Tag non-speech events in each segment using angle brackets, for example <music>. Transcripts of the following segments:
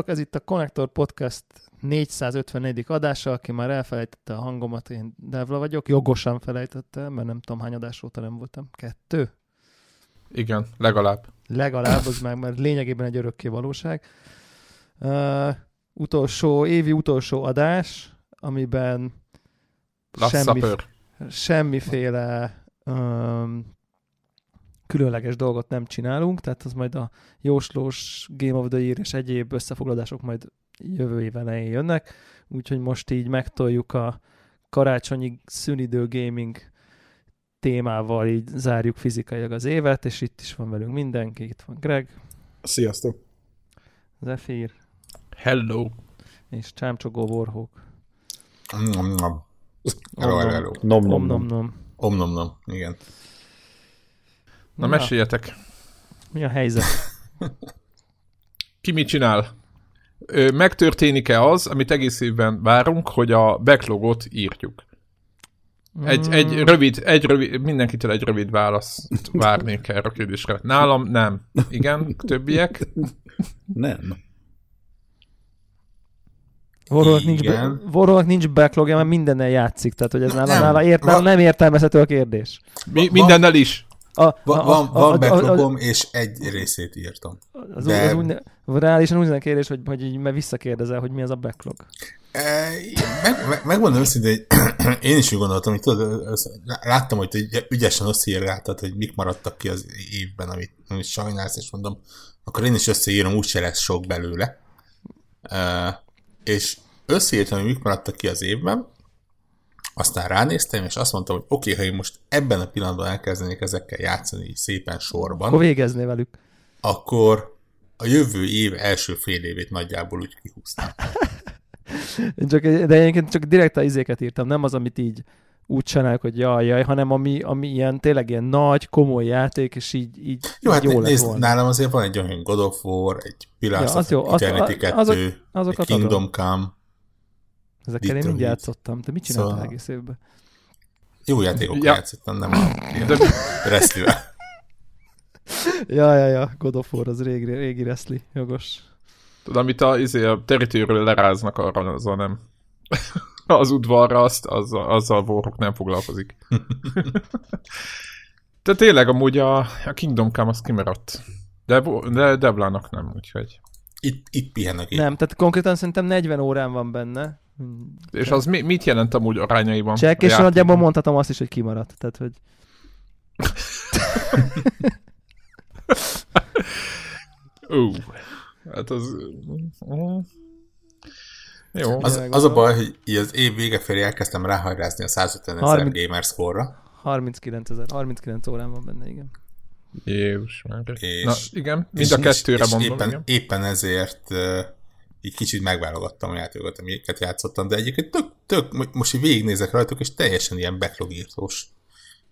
Sziasztok, ez itt a Connector Podcast 454. adása, aki már elfelejtette a hangomat, én Devla vagyok, jogosan felejtette, mert nem tudom hány adás óta nem voltam. Kettő? Igen, legalább. Legalább, az meg, mert lényegében egy örökké valóság. Uh, utolsó, évi utolsó adás, amiben semmi, semmiféle um, különleges dolgot nem csinálunk, tehát az majd a jóslós Game of the Year és egyéb összefoglalások majd jövő év elején jönnek, úgyhogy most így megtoljuk a karácsonyi szünidő gaming témával így zárjuk fizikailag az évet, és itt is van velünk mindenki, itt van Greg. Sziasztok! Zephyr. Hello! És Csámcsogó Warhawk. Nom, nom. Hello, hello. Nom, nom, nom. nom. Om, nom, nom. Igen. Na, Na meséljetek. Mi a helyzet? <laughs> Ki mit csinál? Megtörténik-e az, amit egész évben várunk, hogy a backlogot írtjuk? Egy, mm. egy rövid, egy rövid, mindenkitől egy rövid választ várnék erre a kérdésre. Nálam nem. Igen, többiek? Nem. Warhawk nincs, be, nincs backlogja, mert mindennel játszik, tehát hogy ez nála, nem, nála ért, nem értelmezhető a kérdés. Mi, mindennel is. A, a, van van, van backlogom, és egy részét írtam. Az, de... az úgy, reálisan úgy lenne kérdés, hogy, hogy így mert visszakérdezel, hogy mi az a backlog. E, meg, meg, megmondom őszintén, hogy <clears throat> én is úgy gondoltam, hogy tudod, láttam, hogy te ügyesen összeírgáltad, hogy mik maradtak ki az évben, amit, amit sajnálsz, és mondom, akkor én is összeírom, úgyse lesz sok belőle. E, és összeírtam, hogy mik maradtak ki az évben, aztán ránéztem, és azt mondtam, hogy oké, okay, ha én most ebben a pillanatban elkezdenék ezekkel játszani szépen sorban. Akkor végezné velük. Akkor a jövő év első fél évét nagyjából úgy kihúztam. csak, de egyébként csak direkt a izéket írtam, nem az, amit így úgy csináljuk, hogy jaj, jaj, hanem ami, ami ilyen tényleg ilyen nagy, komoly játék, és így, így jó, hát jó nézd, volna. nálam azért van egy olyan God of War, egy Pillars ja, az jó, Eternity az, 2, azok, egy Kingdom adom. Come, Ezekkel Detroit. én úgy játszottam. Te mit csináltál szóval... egész évben? Jó játékokkal ja. játszottam, nem a de... wrestlivel. <laughs> ja, ja, ja, God of War az régi, régi wrestling, jogos. Tudod, amit a, izé, a teritőről leráznak arra, azzal nem. <laughs> az udvarra, azt, azzal, azzal a Warhawk nem foglalkozik. <laughs> de tényleg amúgy a, a Kingdom Come az kimaradt. De, de Devlának nem, úgyhogy... Itt, itt pihenek. Nem, tehát konkrétan szerintem 40 órán van benne, és az mi, mit jelent amúgy arányaiban? Check, és nagyjából mondhatom azt is, hogy kimaradt. Tehát, hogy... Ó, hát az... Jó. Az, az a baj, hogy így az év vége felé elkezdtem ráhajrázni a 150 ezer 30... gamer score-ra. 39 ezer, 39 órán van benne, igen. Jézus már. És, Na, igen, mind a kettőre és mondom. Éppen, igen. éppen ezért így kicsit megválogattam a játékokat, amiket játszottam, de egyébként tök, tök most így végignézek rajtuk, és teljesen ilyen backlog írtós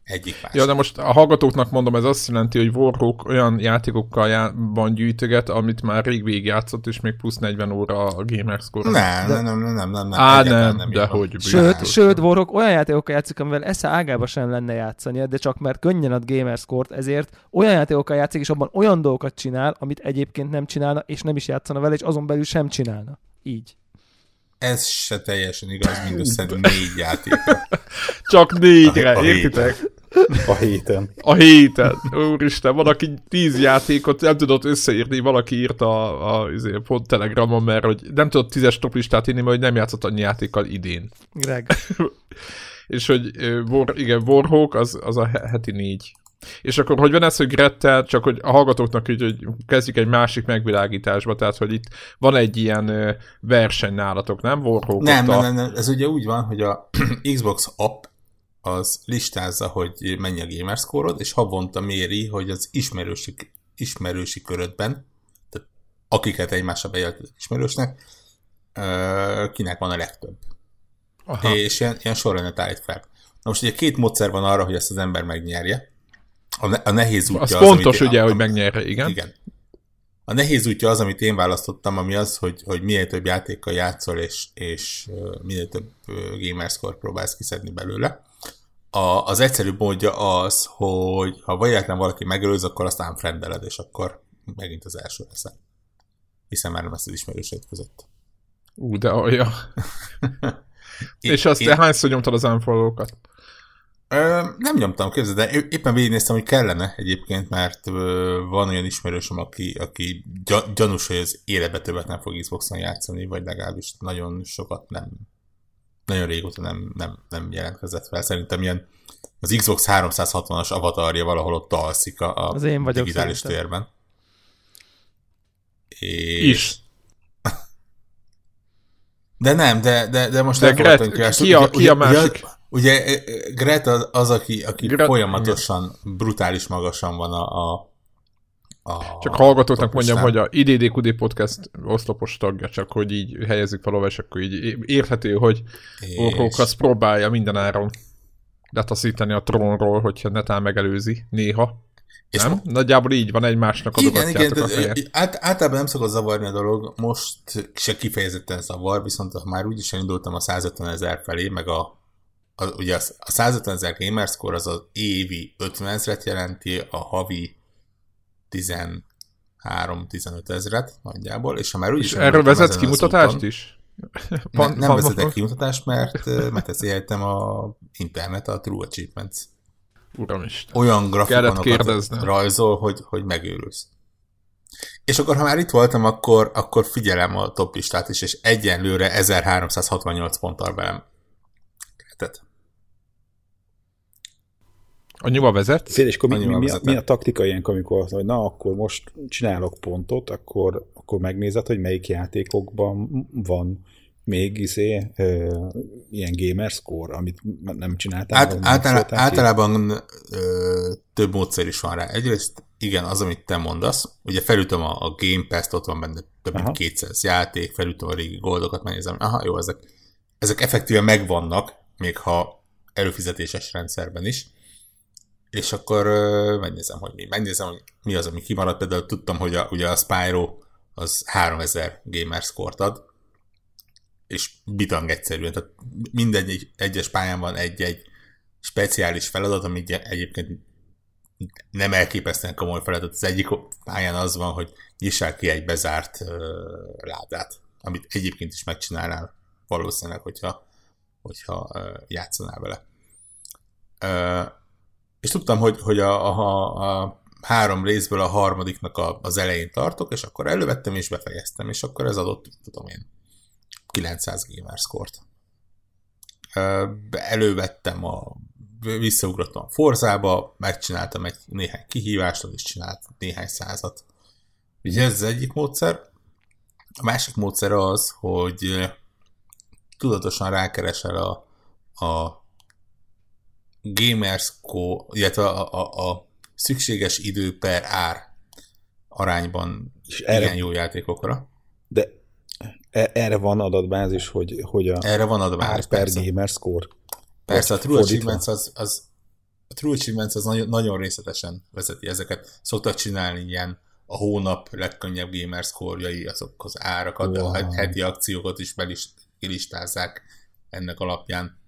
egyik más. Ja, de most a hallgatóknak mondom, ez azt jelenti, hogy Warhawk olyan játékokkal já- van gyűjtöget, amit már rég játszott, és még plusz 40 óra a Gamerscore. Nem, nem, nem, nem, nem, nem, nem. Á, nem, nem de hogy. Sőt, sőt, Warhawk olyan játékokkal játszik, amivel esze ágába sem lenne játszani, de csak mert könnyen ad Gamerscore-t, ezért olyan játékokkal játszik, és abban olyan dolgokat csinál, amit egyébként nem csinálna, és nem is játszana vele, és azon belül sem csinálna. Így ez se teljesen igaz, mindössze négy játékra. <laughs> Csak négyre, értitek? A héten. A héten. Úristen, van, aki tíz játékot nem tudott összeírni, valaki írta a, a, a pont Telegramon, mert hogy nem tudott tízes toplistát írni, mert hogy nem játszott annyi játékkal idén. Greg. <laughs> és hogy War, igen, Warhawk az, az a heti négy. És akkor hogy van ez, hogy Grettel, csak hogy a hallgatóknak így, hogy kezdjük egy másik megvilágításba, tehát hogy itt van egy ilyen verseny nálatok, nem? Warhawk nem, nem, nem, nem, ez ugye úgy van, hogy a <clears throat> Xbox app az listázza, hogy mennyi a gamerscore és havonta méri, hogy az ismerősi, ismerősi körödben, tehát akiket egymásra bejelentett ismerősnek, kinek van a legtöbb. Aha. És ilyen, ilyen sorrendet állít fel. Na most ugye két módszer van arra, hogy ezt az ember megnyerje. A, ne, a nehéz útja az, az fontos amit, ugye, a, hogy megnyerje, igen. Igen. A nehéz útja az, amit én választottam, ami az, hogy, hogy minél több játékkal játszol, és, és minél több gamerscore próbálsz kiszedni belőle. A, az egyszerű módja az, hogy ha véletlen valaki megelőz, akkor azt unfriendeled, és akkor megint az első leszel. hiszen már nem lesz az ismerősöd között. Ú, de olyan. <laughs> És azt én... hányszor nyomtad az unfollow-kat? Ö, nem nyomtam, képzeld, de éppen végignéztem, hogy kellene egyébként, mert ö, van olyan ismerősöm, aki, aki gyanús, hogy az életbe többet nem fog Xboxon játszani, vagy legalábbis nagyon sokat nem, nagyon régóta nem, nem, nem jelentkezett fel. Szerintem ilyen az Xbox 360-as avatarja valahol ott alszik a, a az én vagyok digitális szerintem. térben. És... Is. <laughs> De nem, de, de, de most de Gret, ki, a, ki a másik? Ugye, ugye Gret az, az aki, aki Gret, folyamatosan, igen. brutális magasan van a, a, a Csak hallgatóknak mondjam, hogy a IDDQD podcast oszlopos tagja, csak hogy így helyezzük valahol, és akkor így érthető, hogy és... azt próbálja minden áron letaszítani a trónról, hogyha netán megelőzi néha. És nem? Nagyjából így van, egymásnak igen, igen, a fejet. Át, általában nem szokott zavarni a dolog, most se kifejezetten zavar, viszont ha már úgyis elindultam a 150 ezer felé, meg a, a ugye a 150 ezer gamerscore az az évi 50 ezeret jelenti, a havi 13-15 ezeret nagyjából, és ha már úgyis... És erről vezetsz kimutatást úton, is? Van, ne, nem van, vezetek kimutatást, mert, mert ezt a internet, a True Achievements Uramisten. olyan grafikonokat rajzol, hogy, hogy megőrülsz. És akkor, ha már itt voltam, akkor, akkor figyelem a top listát is, és egyenlőre 1368 ponttal velem. Tehát. Annyival vezet? Fél, és akkor mi, mi, mi, a, mi, a, taktika ilyenkor, amikor hogy na, akkor most csinálok pontot, akkor, akkor megnézed, hogy melyik játékokban van még izé, ö, ilyen gamer score, amit nem csináltál? Át, általá, általában ö, több módszer is van rá. Egyrészt igen, az, amit te mondasz, ugye felütöm a, a Game Pass-t, ott van benne több mint 200 játék, felütöm a régi goldokat, megnézem, aha, jó, ezek, ezek effektíven megvannak, még ha előfizetéses rendszerben is, és akkor ö, megnézem, hogy mi. Megnézem, hogy mi az, ami kimaradt, például tudtam, hogy a, ugye a Spyro az 3000 gamer score ad, és bitang egyszerűen. Tehát mindegy egyes pályán van egy-egy speciális feladat, ami egyébként nem elképesztően komoly feladat. Az egyik pályán az van, hogy nyissál ki egy bezárt uh, ládát, amit egyébként is megcsinálnál valószínűleg, hogyha, hogyha uh, játszanál vele. Uh, és tudtam, hogy, hogy a, a, a három részből a harmadiknak a, az elején tartok, és akkor elővettem és befejeztem, és akkor ez adott, tudom én, 900 gamerscore-t. Elővettem a visszaugrottam a Forzába, megcsináltam egy néhány kihívást, is csinált néhány százat. Ugye ez az egyik módszer. A másik módszer az, hogy tudatosan rákeresel a, a Gamersco, illetve a, a, a szükséges idő per ár arányban és erre, igen jó játékokra. De E, erre van adatbázis, hogy, hogy a erre van adatbázis, per persze. gamer score. Persze, a True Achievements az, az, a True Achievements az nagyon, nagyon részletesen vezeti ezeket. Szoktak csinálni ilyen a hónap legkönnyebb gamer score azok az árakat, wow. a heti akciókat is belistázzák ennek alapján.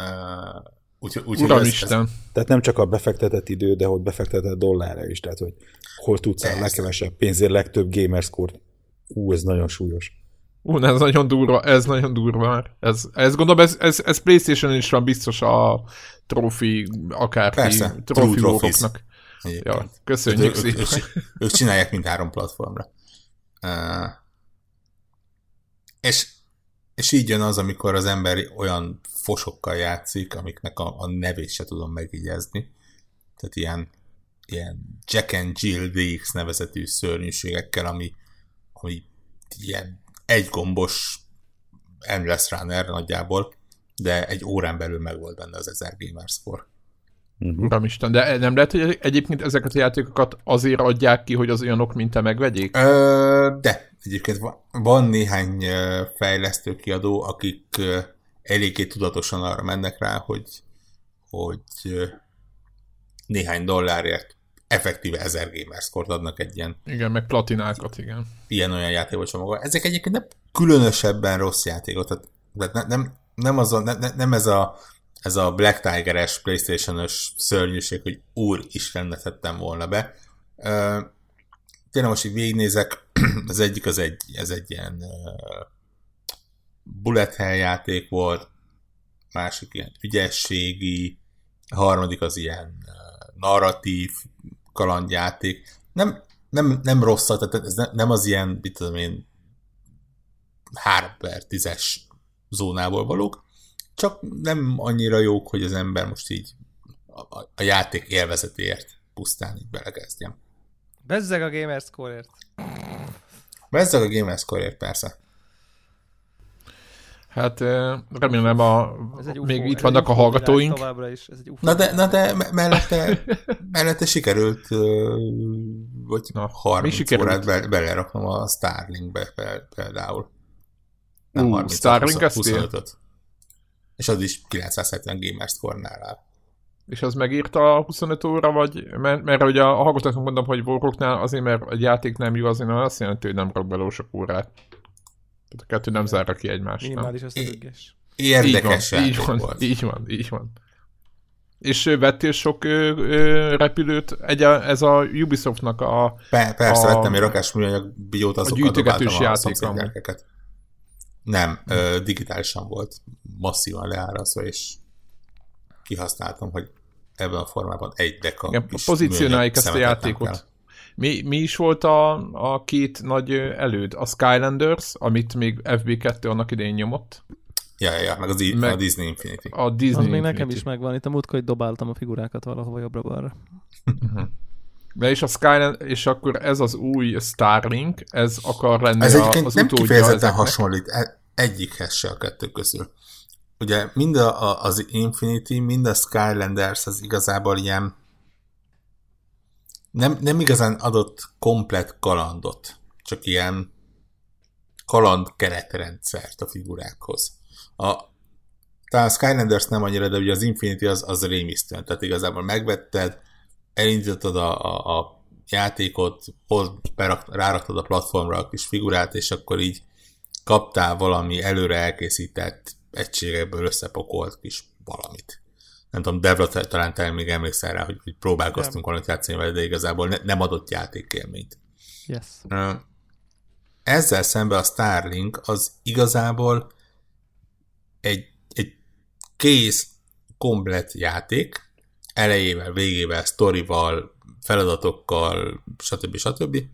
Uh, úgy, úgy, Uramisten. Ez, ez... Tehát nem csak a befektetett idő, de hogy befektetett dollárra is, tehát hogy hol tudsz a legkevesebb pénzért legtöbb gamer score Ú, ez nagyon súlyos. Ú, ez nagyon durva, ez nagyon durva már. Ez, ez gondolom, ez, ez, ez Playstation is van biztos a trófi, akárki trófiókoknak. Ja, köszönjük ők, szépen. Ők, ők, ők csinálják mind három platformra. Uh, és, és így jön az, amikor az ember olyan fosokkal játszik, amiknek a, a nevét se tudom megígyezni. Tehát ilyen, ilyen Jack and Jill DX nevezetű szörnyűségekkel, ami, ami ilyen egy gombos endless runner nagyjából, de egy órán belül meg benne az 1000 gamer score. Uh-huh. Uramisten, de nem lehet, hogy egyébként ezeket a játékokat azért adják ki, hogy az olyanok, mint te megvegyék? Ö, de, egyébként van, van néhány fejlesztő kiadó, akik eléggé tudatosan arra mennek rá, hogy, hogy néhány dollárért effektíve 1000 gamerscore adnak egy ilyen... Igen, meg platinákat, igen. Ilyen-olyan játékot maga. Ezek egyébként nem különösebben rossz játékot, tehát, tehát nem, nem, az a, ne, nem ez a ez a Black Tiger-es Playstation-ös szörnyűség, hogy úr Isten tettem volna be. Tényleg most így végignézek, <clears throat> az egyik az egy, ez egy ilyen bullet hell játék volt, másik ilyen ügyességi, harmadik az ilyen narratív kalandjáték. Nem, nem, nem rossz, tehát ez nem az ilyen, mit tudom én, 3 per 10-es zónából valók, csak nem annyira jók, hogy az ember most így a, a játék élvezetéért pusztán így belekezdjem. Bezzeg a Gamerscore-ért. Bezzeg a Gamerscore-ért, persze. Hát remélem a, UFO, még itt vannak a hallgatóink. Is, ez egy UFO na de, na de mellette, <laughs> mellette sikerült vagy na, 30 sikerült? órát be, beleraknom a Starlinkbe például. Nem uh, 30 Starlink 25 És az is 970 Gamers Score-nál áll. És az megírta a 25 óra, vagy mert, mert ugye a hallgatóknak mondom, hogy Warrocknál azért, mert egy játék nem jó, azért azt jelenti, hogy nem rak bele sok órát. Tehát a kettő nem zárra ki egymást. Minimális összefüggés. Érdekes így van, így van, így van, így van. És vettél sok ö, ö, repülőt? Egy, ez a Ubisoftnak a... Pe, persze, a, vettem egy rakás műanyag biót, azokat a gyűjtögetős játék. Nem, ö, digitálisan volt, masszívan leárazva, és kihasználtam, hogy ebben a formában egy deka Igen, pozícionáljuk ezt a játékot. Mi, mi is volt a, a két nagy előd? A Skylanders, amit még FB2 annak idején nyomott. Ja, ja, ja meg, az, meg a Disney Infinity. A Disney az Infinity. még nekem is megvan. Itt a múltkor, hogy dobáltam a figurákat valahova jobbra-balra. De és a Skyland, és akkor ez az új Starlink, ez akar lenni ez a, az nem kifejezetten ezeknek. hasonlít e- egyikhez se a kettő közül. Ugye mind a, a, az Infinity, mind a Skylanders az igazából ilyen nem, nem igazán adott komplet kalandot, csak ilyen kaland keretrendszert a figurákhoz. A, talán a Skylanders nem annyira, de ugye az Infinity az, az rémisztően, tehát igazából megvetted, elindítottad a, a, a játékot, hoz, ráraktad a platformra a kis figurát, és akkor így kaptál valami előre elkészített egységekből összepakolt kis valamit nem tudom, Devra talán te még emlékszel rá, hogy, hogy próbálkoztunk valamit játszani vele, de igazából ne, nem adott játékélményt. Yes. Ezzel szemben a Starlink az igazából egy, egy kész, komplet játék, elejével, végével, sztorival, feladatokkal, stb. stb.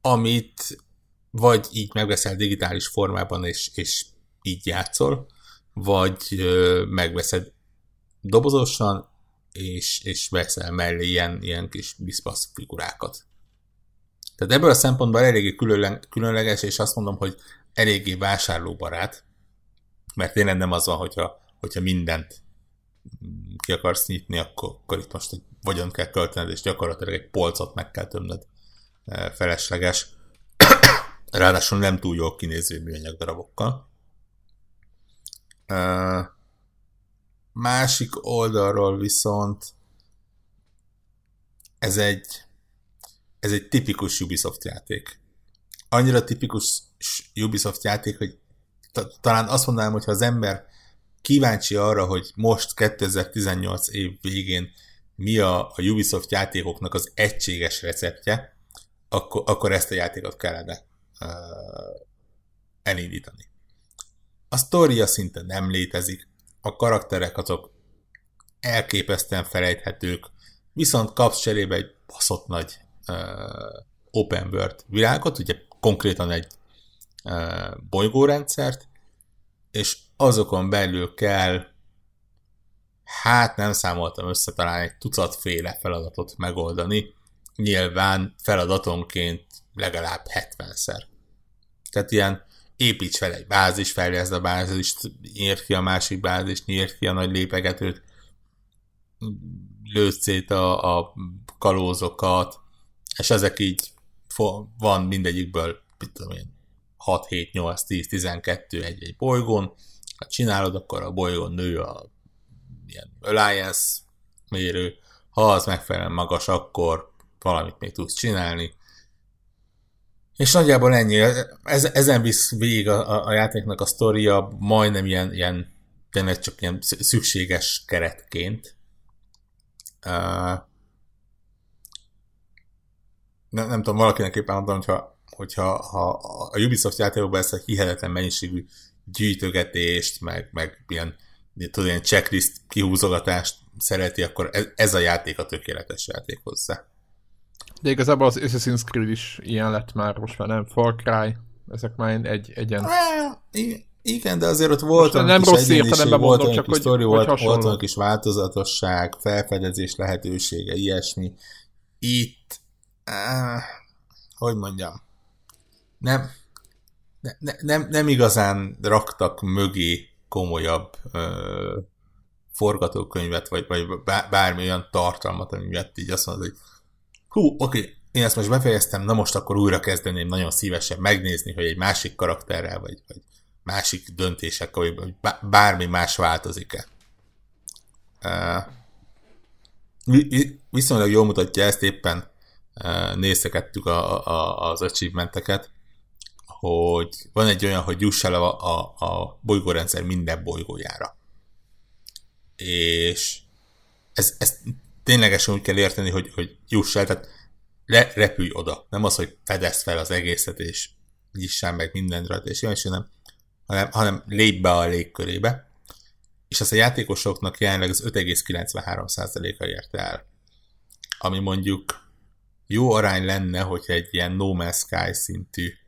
amit vagy így megveszel digitális formában, és, és így játszol, vagy megveszed dobozosan, és, és veszel mellé ilyen, ilyen kis biszpasz figurákat. Tehát ebből a szempontból eléggé különleges, és azt mondom, hogy eléggé vásárlóbarát, mert tényleg nem az van, hogyha, hogyha mindent ki akarsz nyitni, akkor, akkor itt most egy vagyon kell költened, és gyakorlatilag egy polcot meg kell tömned e, felesleges. <coughs> Ráadásul nem túl jól kinéző műanyag darabokkal. E, Másik oldalról viszont ez egy, ez egy tipikus Ubisoft játék. Annyira tipikus Ubisoft játék, hogy talán azt mondanám, hogy ha az ember kíváncsi arra, hogy most 2018 év végén mi a, a Ubisoft játékoknak az egységes receptje, akkor, akkor ezt a játékot kellene uh, elindítani. A sztoria szinte nem létezik, a karakterek azok elképesztően felejthetők, viszont kapsz cserébe egy baszott nagy uh, open world világot, ugye konkrétan egy uh, bolygórendszert, és azokon belül kell hát nem számoltam össze talán egy tucatféle feladatot megoldani, nyilván feladatonként legalább 70-szer. Tehát ilyen építs fel egy bázis, fejleszd a bázist, nyírt ki a másik bázist, nyírt ki a nagy lépegetőt, lőtt szét a, a kalózokat, és ezek így van mindegyikből, mit tudom én, 6, 7, 8, 10, 12 egy-egy bolygón, ha csinálod, akkor a bolygón nő a ilyen Alliance mérő, ha az megfelelően magas, akkor valamit még tudsz csinálni, és nagyjából ennyi. Ez, ezen visz végig a, a játéknak a sztoria majdnem ilyen, ilyen tényleg csak ilyen szükséges keretként. Uh, nem, nem tudom, valakinek éppen mondtam, hogyha hogyha ha a Ubisoft játékokban ezt a hihetetlen mennyiségű gyűjtögetést, meg, meg ilyen, tudod, ilyen checklist kihúzogatást szereti, akkor ez, ez a játék a tökéletes játék hozzá. De igazából az Assassin's Creed is ilyen lett már, most már nem Far Cry, ezek már egy, egyen. Igen, de azért ott volt nem kis rossz értelemben volt mondom, csak hogy, sztori, hogy volt, volt olyan kis változatosság, felfedezés lehetősége, ilyesmi. Itt, uh, hogy mondjam, nem, ne, ne, nem, nem igazán raktak mögé komolyabb uh, forgatókönyvet, vagy, vagy bármi olyan tartalmat, ami miatt így azt mondod, hogy hú, oké, én ezt most befejeztem, na most akkor újra kezdeném nagyon szívesen megnézni, hogy egy másik karakterrel, vagy, vagy másik döntések, vagy bármi más változik-e. Viszonylag jól mutatja ezt, éppen néztekettük a, a, az achievementeket, hogy van egy olyan, hogy juss el a, a, a bolygórendszer minden bolygójára. És ez, ez ténylegesen úgy kell érteni, hogy, hogy juss el, tehát le, repülj oda. Nem az, hogy fedezd fel az egészet, és nyissál meg mindent rajta, és ilyen, nem, hanem, hanem lépj be a légkörébe. És az a játékosoknak jelenleg az 5,93%-a érte el. Ami mondjuk jó arány lenne, hogyha egy ilyen No Man's Sky szintű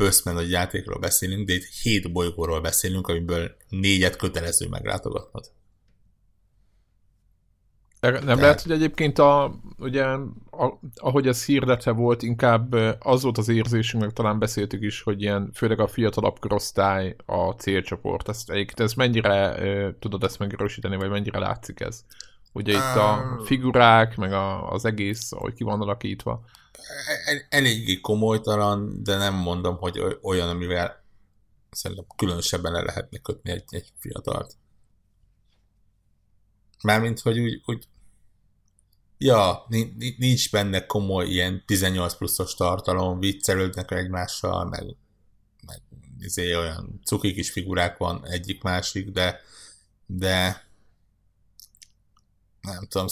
böszmen, hogy játékról beszélünk, de itt 7 bolygóról beszélünk, amiből négyet kötelező meglátogatnod. Nem Tehát... lehet, hogy egyébként a, ugye, a, ahogy ez hirdetve volt, inkább az volt az érzésünk, meg talán beszéltük is, hogy ilyen, főleg a fiatalabb korosztály a célcsoport. Ezt, egyébként ez mennyire tudod ezt megerősíteni, vagy mennyire látszik ez? Ugye itt a figurák, meg a, az egész, ahogy ki van alakítva. El, eléggé komolytalan, de nem mondom, hogy olyan, amivel szerintem különösebben le lehetne kötni egy, egy fiatalt. Mármint, hogy úgy, úgy ja, nincs benne komoly ilyen 18 pluszos tartalom, viccelődnek egymással, meg, meg izé olyan cuki kis figurák van egyik-másik, de de nem tudom,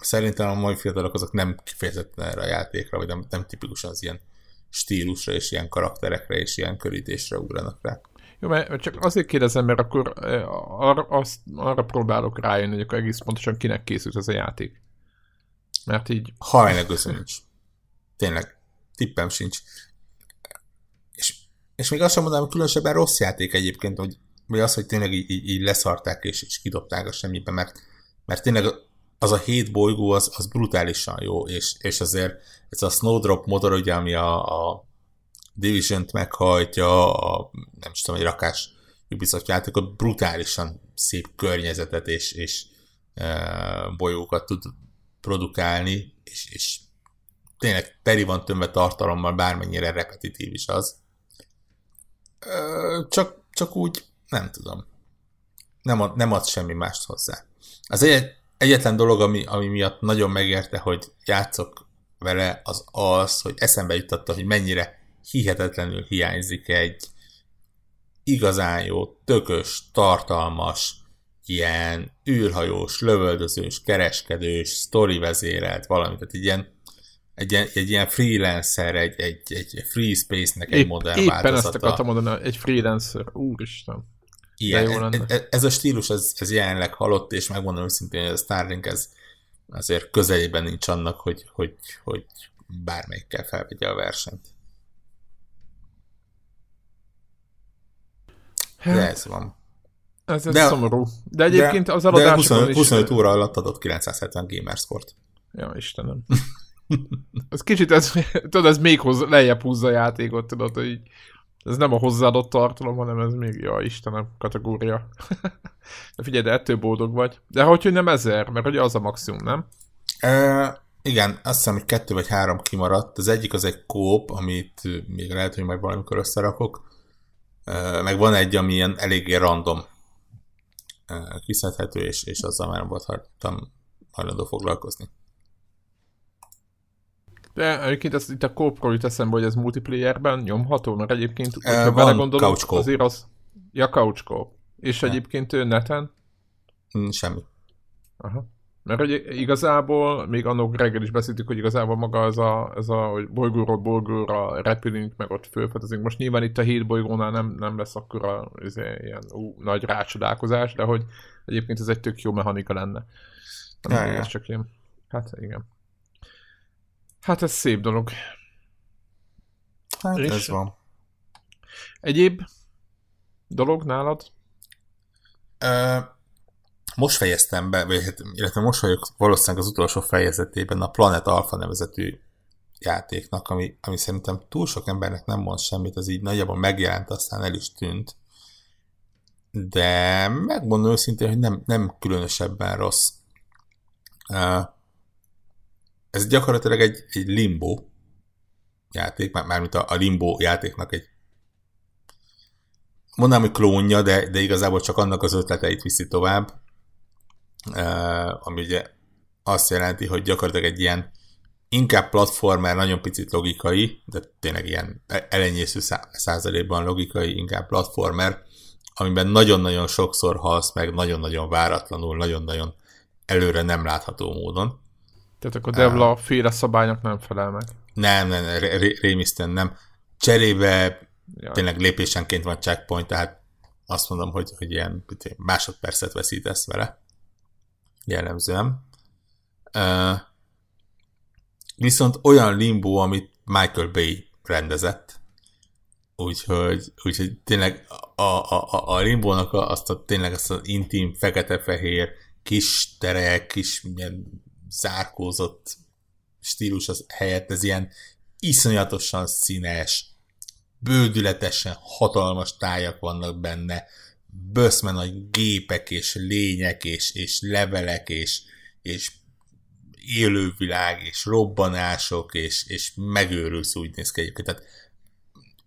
szerintem a mai fiatalok azok nem kifejezetten erre a játékra, vagy nem, nem tipikusan az ilyen stílusra, és ilyen karakterekre, és ilyen körítésre ugranak rá. Jó, mert csak azért kérdezem, mert akkor arra, azt, arra próbálok rájönni, hogy akkor egész pontosan kinek készült ez a játék. Mert így... Hajnegöző nincs. Tényleg, tippem sincs. És, és még azt sem mondanám, hogy különösebben rossz játék egyébként, hogy, vagy az, hogy tényleg így, így leszarták és, és kidobták a semmibe, mert, mert tényleg az a hét bolygó az, az brutálisan jó, és, és azért ez a Snowdrop motor, ugye, ami a, a Division-t meghajtja, a, nem is tudom, egy rakás Ubisoft játékot, brutálisan szép környezetet és, és e, bolyókat tud produkálni, és, és tényleg teri van tömve tartalommal, bármennyire repetitív is az. E, csak, csak úgy, nem tudom. Nem ad, nem ad semmi mást hozzá. Az egy, egyetlen dolog, ami, ami miatt nagyon megérte, hogy játszok vele, az az, hogy eszembe juttatta, hogy mennyire hihetetlenül hiányzik egy igazán jó, tökös, tartalmas, ilyen űrhajós, lövöldözős, kereskedős, sztori vezérelt valami, tehát egy ilyen, egy ilyen, egy ilyen freelancer, egy, egy, egy free space-nek egy Épp, modern éppen változata. Éppen ezt akartam mondani, egy freelancer, úristen. Igen, ez, ez a stílus, ez, ez jelenleg halott, és megmondom őszintén, hogy a Starlink ez azért közelében nincs annak, hogy, hogy, hogy bármelyikkel felvegye a versenyt. De hát, ez van. Ez, ez de, szomorú. De egyébként de, az eladásban 25, is... 25 óra alatt adott 970 gamerscore-t. Ja, Istenem. <laughs> ez kicsit, ez, tudod, ez még hoz, lejjebb húzza a játékot, tudod, hogy így, ez nem a hozzáadott tartalom, hanem ez még, ja, Istenem, kategória. <laughs> de figyelj, de ettől boldog vagy. De hogy, hogy nem ezer, mert ugye az a maximum, nem? E, igen, azt hiszem, hogy kettő vagy három kimaradt. Az egyik az egy kóp, amit még lehet, hogy majd valamikor összerakok meg van egy, ami ilyen eléggé random kiszedhető, és, és azzal már nem volt hajlandó foglalkozni. De egyébként ezt itt a kópról jut eszembe, hogy ez multiplayerben nyomható, mert egyébként, hogyha uh, belegondolok, azért az... Ja, couch És ja. egyébként neten? Mm, semmi. Aha. Mert hogy igazából, még annak reggel is beszéltük, hogy igazából maga ez a, ez a hogy bolygóról bolygóra repülünk, meg ott fölfedezünk. Most nyilván itt a hét bolygónál nem, nem lesz akkor a, izé, ilyen ú, nagy rácsodálkozás, de hogy egyébként ez egy tök jó mechanika lenne. Nem, ja, ez csak ilyen. Hát igen. Hát ez szép dolog. Hát és ez van. Egyéb dolog nálad? Uh, most fejeztem be, vagy hát, illetve most vagyok valószínűleg az utolsó fejezetében a Planet Alpha nevezetű játéknak, ami, ami szerintem túl sok embernek nem mond semmit, az így nagyjából megjelent, aztán el is tűnt. De megmondom őszintén, hogy nem, nem különösebben rossz. Ez gyakorlatilag egy, egy limbo játék, mármint a, a limbo játéknak egy mondanám, hogy klónja, de, de igazából csak annak az ötleteit viszi tovább, ami ugye azt jelenti, hogy gyakorlatilag egy ilyen inkább platformer, nagyon picit logikai, de tényleg ilyen elenyésző százalékban logikai, inkább platformer, amiben nagyon-nagyon sokszor halsz meg, nagyon-nagyon váratlanul, nagyon-nagyon előre nem látható módon. Tehát akkor Devla uh, féle szabálynak nem felel meg. Nem, nem, rémisztően nem. Cserébe ja. tényleg lépésenként van checkpoint, tehát azt mondom, hogy, hogy ilyen másodpercet veszítesz vele jellemzően. Uh, viszont olyan limbo, amit Michael Bay rendezett, úgyhogy, úgyhogy tényleg a, a, a, a limbónak azt a, tényleg azt az intim, fekete-fehér, kis terek, kis ilyen zárkózott stílus az helyett, ez ilyen iszonyatosan színes, bődületesen hatalmas tájak vannak benne, böszme nagy gépek és lények és, és levelek és, és élővilág és robbanások és, és megőrülsz úgy néz ki egyébként. Tehát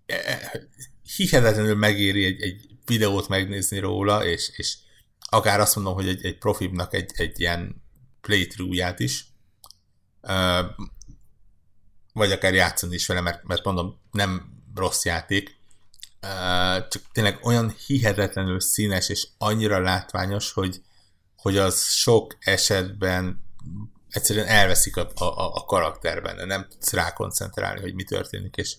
e, e, hihetetlenül megéri egy, egy videót megnézni róla, és, és akár azt mondom, hogy egy, egy profibnak egy, egy ilyen playthrough-ját is, vagy akár játszani is vele, mert, mert mondom, nem rossz játék, csak tényleg olyan hihetetlenül színes és annyira látványos, hogy, hogy az sok esetben egyszerűen elveszik a, a, a karakterben, nem tudsz rá koncentrálni, hogy mi történik, és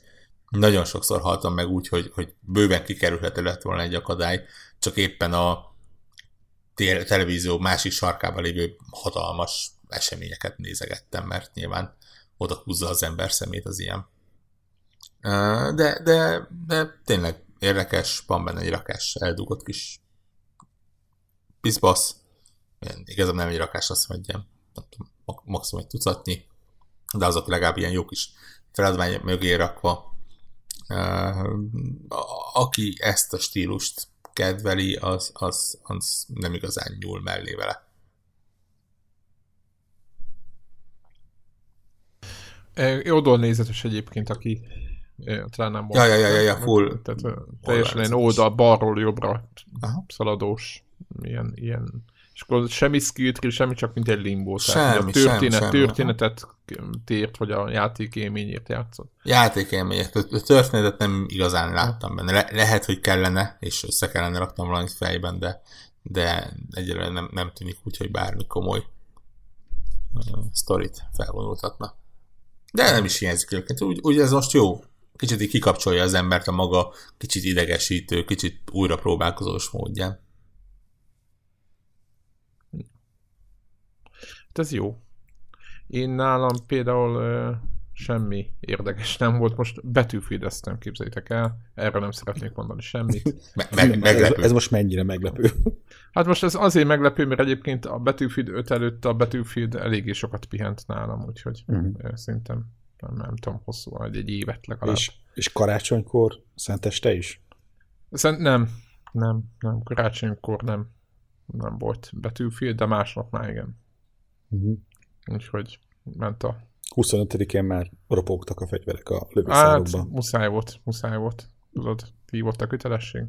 nagyon sokszor haltam meg úgy, hogy, hogy bőven kikerülhető lett volna egy akadály, csak éppen a televízió másik sarkában lévő hatalmas eseményeket nézegettem, mert nyilván oda húzza az ember szemét az ilyen. De, de, de tényleg érdekes, van benne egy rakás eldugott kis piszbasz. Igazán nem egy rakás, azt mondjam, maximum egy tucatnyi, de azok legalább ilyen jó kis feladvány mögé rakva. Aki ezt a stílust kedveli, az, az, az nem igazán nyúl mellé vele. Oldal nézetes egyébként, aki talán nem ja, ja, ja, ja, ja, full. Tehát teljesen ilyen oldal, balról jobbra Aha. szaladós, ilyen, ilyen és akkor semmi skill semmi, csak mint egy limbo. Semmi, a történet, semmi, történetet tért, vagy a játék élményért játszott. Játék élményért. A történetet nem igazán láttam benne. Le- lehet, hogy kellene, és össze kellene raknom valamit fejben, de, de egyelőre nem, nem tűnik úgy, hogy bármi komoly uh, sztorit felvonultatna. De nem is hiányzik őket. Úgy, úgy ez most jó kicsit így kikapcsolja az embert a maga kicsit idegesítő, kicsit újra próbálkozós módján. Ez jó. Én nálam például uh, semmi érdekes nem volt. Most betűfideztem, képzeljétek el. Erről nem szeretnék mondani semmit. <laughs> Me- meg, meglepő. Ez most mennyire meglepő? <laughs> Hát most ez azért meglepő, mert egyébként a Battlefield 5 előtt a Battlefield eléggé sokat pihent nálam, úgyhogy uh-huh. szerintem nem, nem tudom, hosszú, vagy egy évet legalább. És, és karácsonykor szenteste is? Szent, nem, nem, nem, karácsonykor nem, nem volt betűfél, de másnap már igen. Uh-huh. Úgyhogy ment a... 25-én már ropogtak a fegyverek a lövészárokba. Hát, muszáj volt, muszáj volt. Tudod, hívott a kötelesség.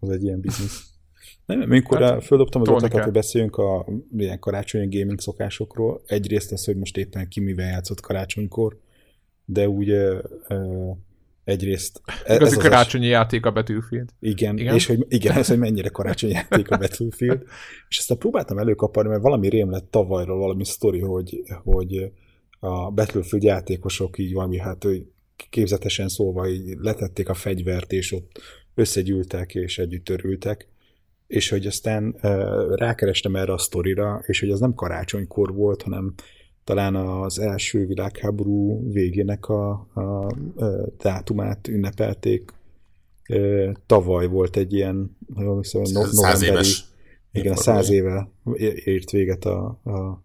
Az egy ilyen biznisz. <laughs> Nem, amikor hát, földobtam az ötletet, hogy beszéljünk a ilyen karácsonyi gaming szokásokról, egyrészt az, hogy most éppen ki mivel játszott karácsonykor, de úgy egyrészt... Ez, ez a karácsonyi játék a Battlefield. Igen, igen, és hogy igen, ez, hogy mennyire karácsonyi játék a Battlefield. <laughs> és aztán próbáltam előkaparni, mert valami rém lett tavalyról valami sztori, hogy, hogy a Battlefield játékosok így valami, hát hogy képzetesen szólva így letették a fegyvert, és ott összegyűltek, és együtt örültek, és hogy aztán rákerestem erre a sztorira, és hogy az nem karácsonykor volt, hanem talán az első világháború végének a, a, a dátumát ünnepelték. Tavaly volt egy ilyen, jól hiszem, no, novemberi, igen, a száz éve ért véget a, a,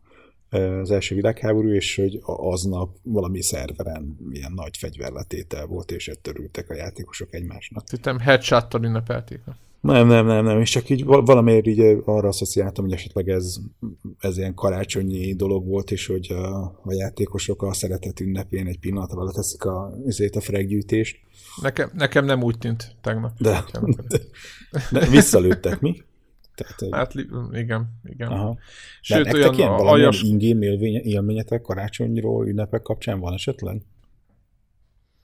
az első világháború, és hogy aznap valami szerveren ilyen nagy fegyverletétel volt, és ettől a játékosok egymásnak. Hittem headshot-tal ünnepelték. Nem, nem, nem, nem, és csak így valamiért így arra asszociáltam, hogy esetleg ez, ez ilyen karácsonyi dolog volt, és hogy a, a játékosok a szeretet ünnepén egy pillanatra leteszik a, azért a fraggyűjtést. Nekem, nekem nem úgy tűnt tegnap. De, de, <laughs> de visszalőttek, mi? Tehát, hát igen, igen. Aha. Sőt, De olyan ilyen aljas... ingame élményetek karácsonyról, ünnepek kapcsán van esetleg?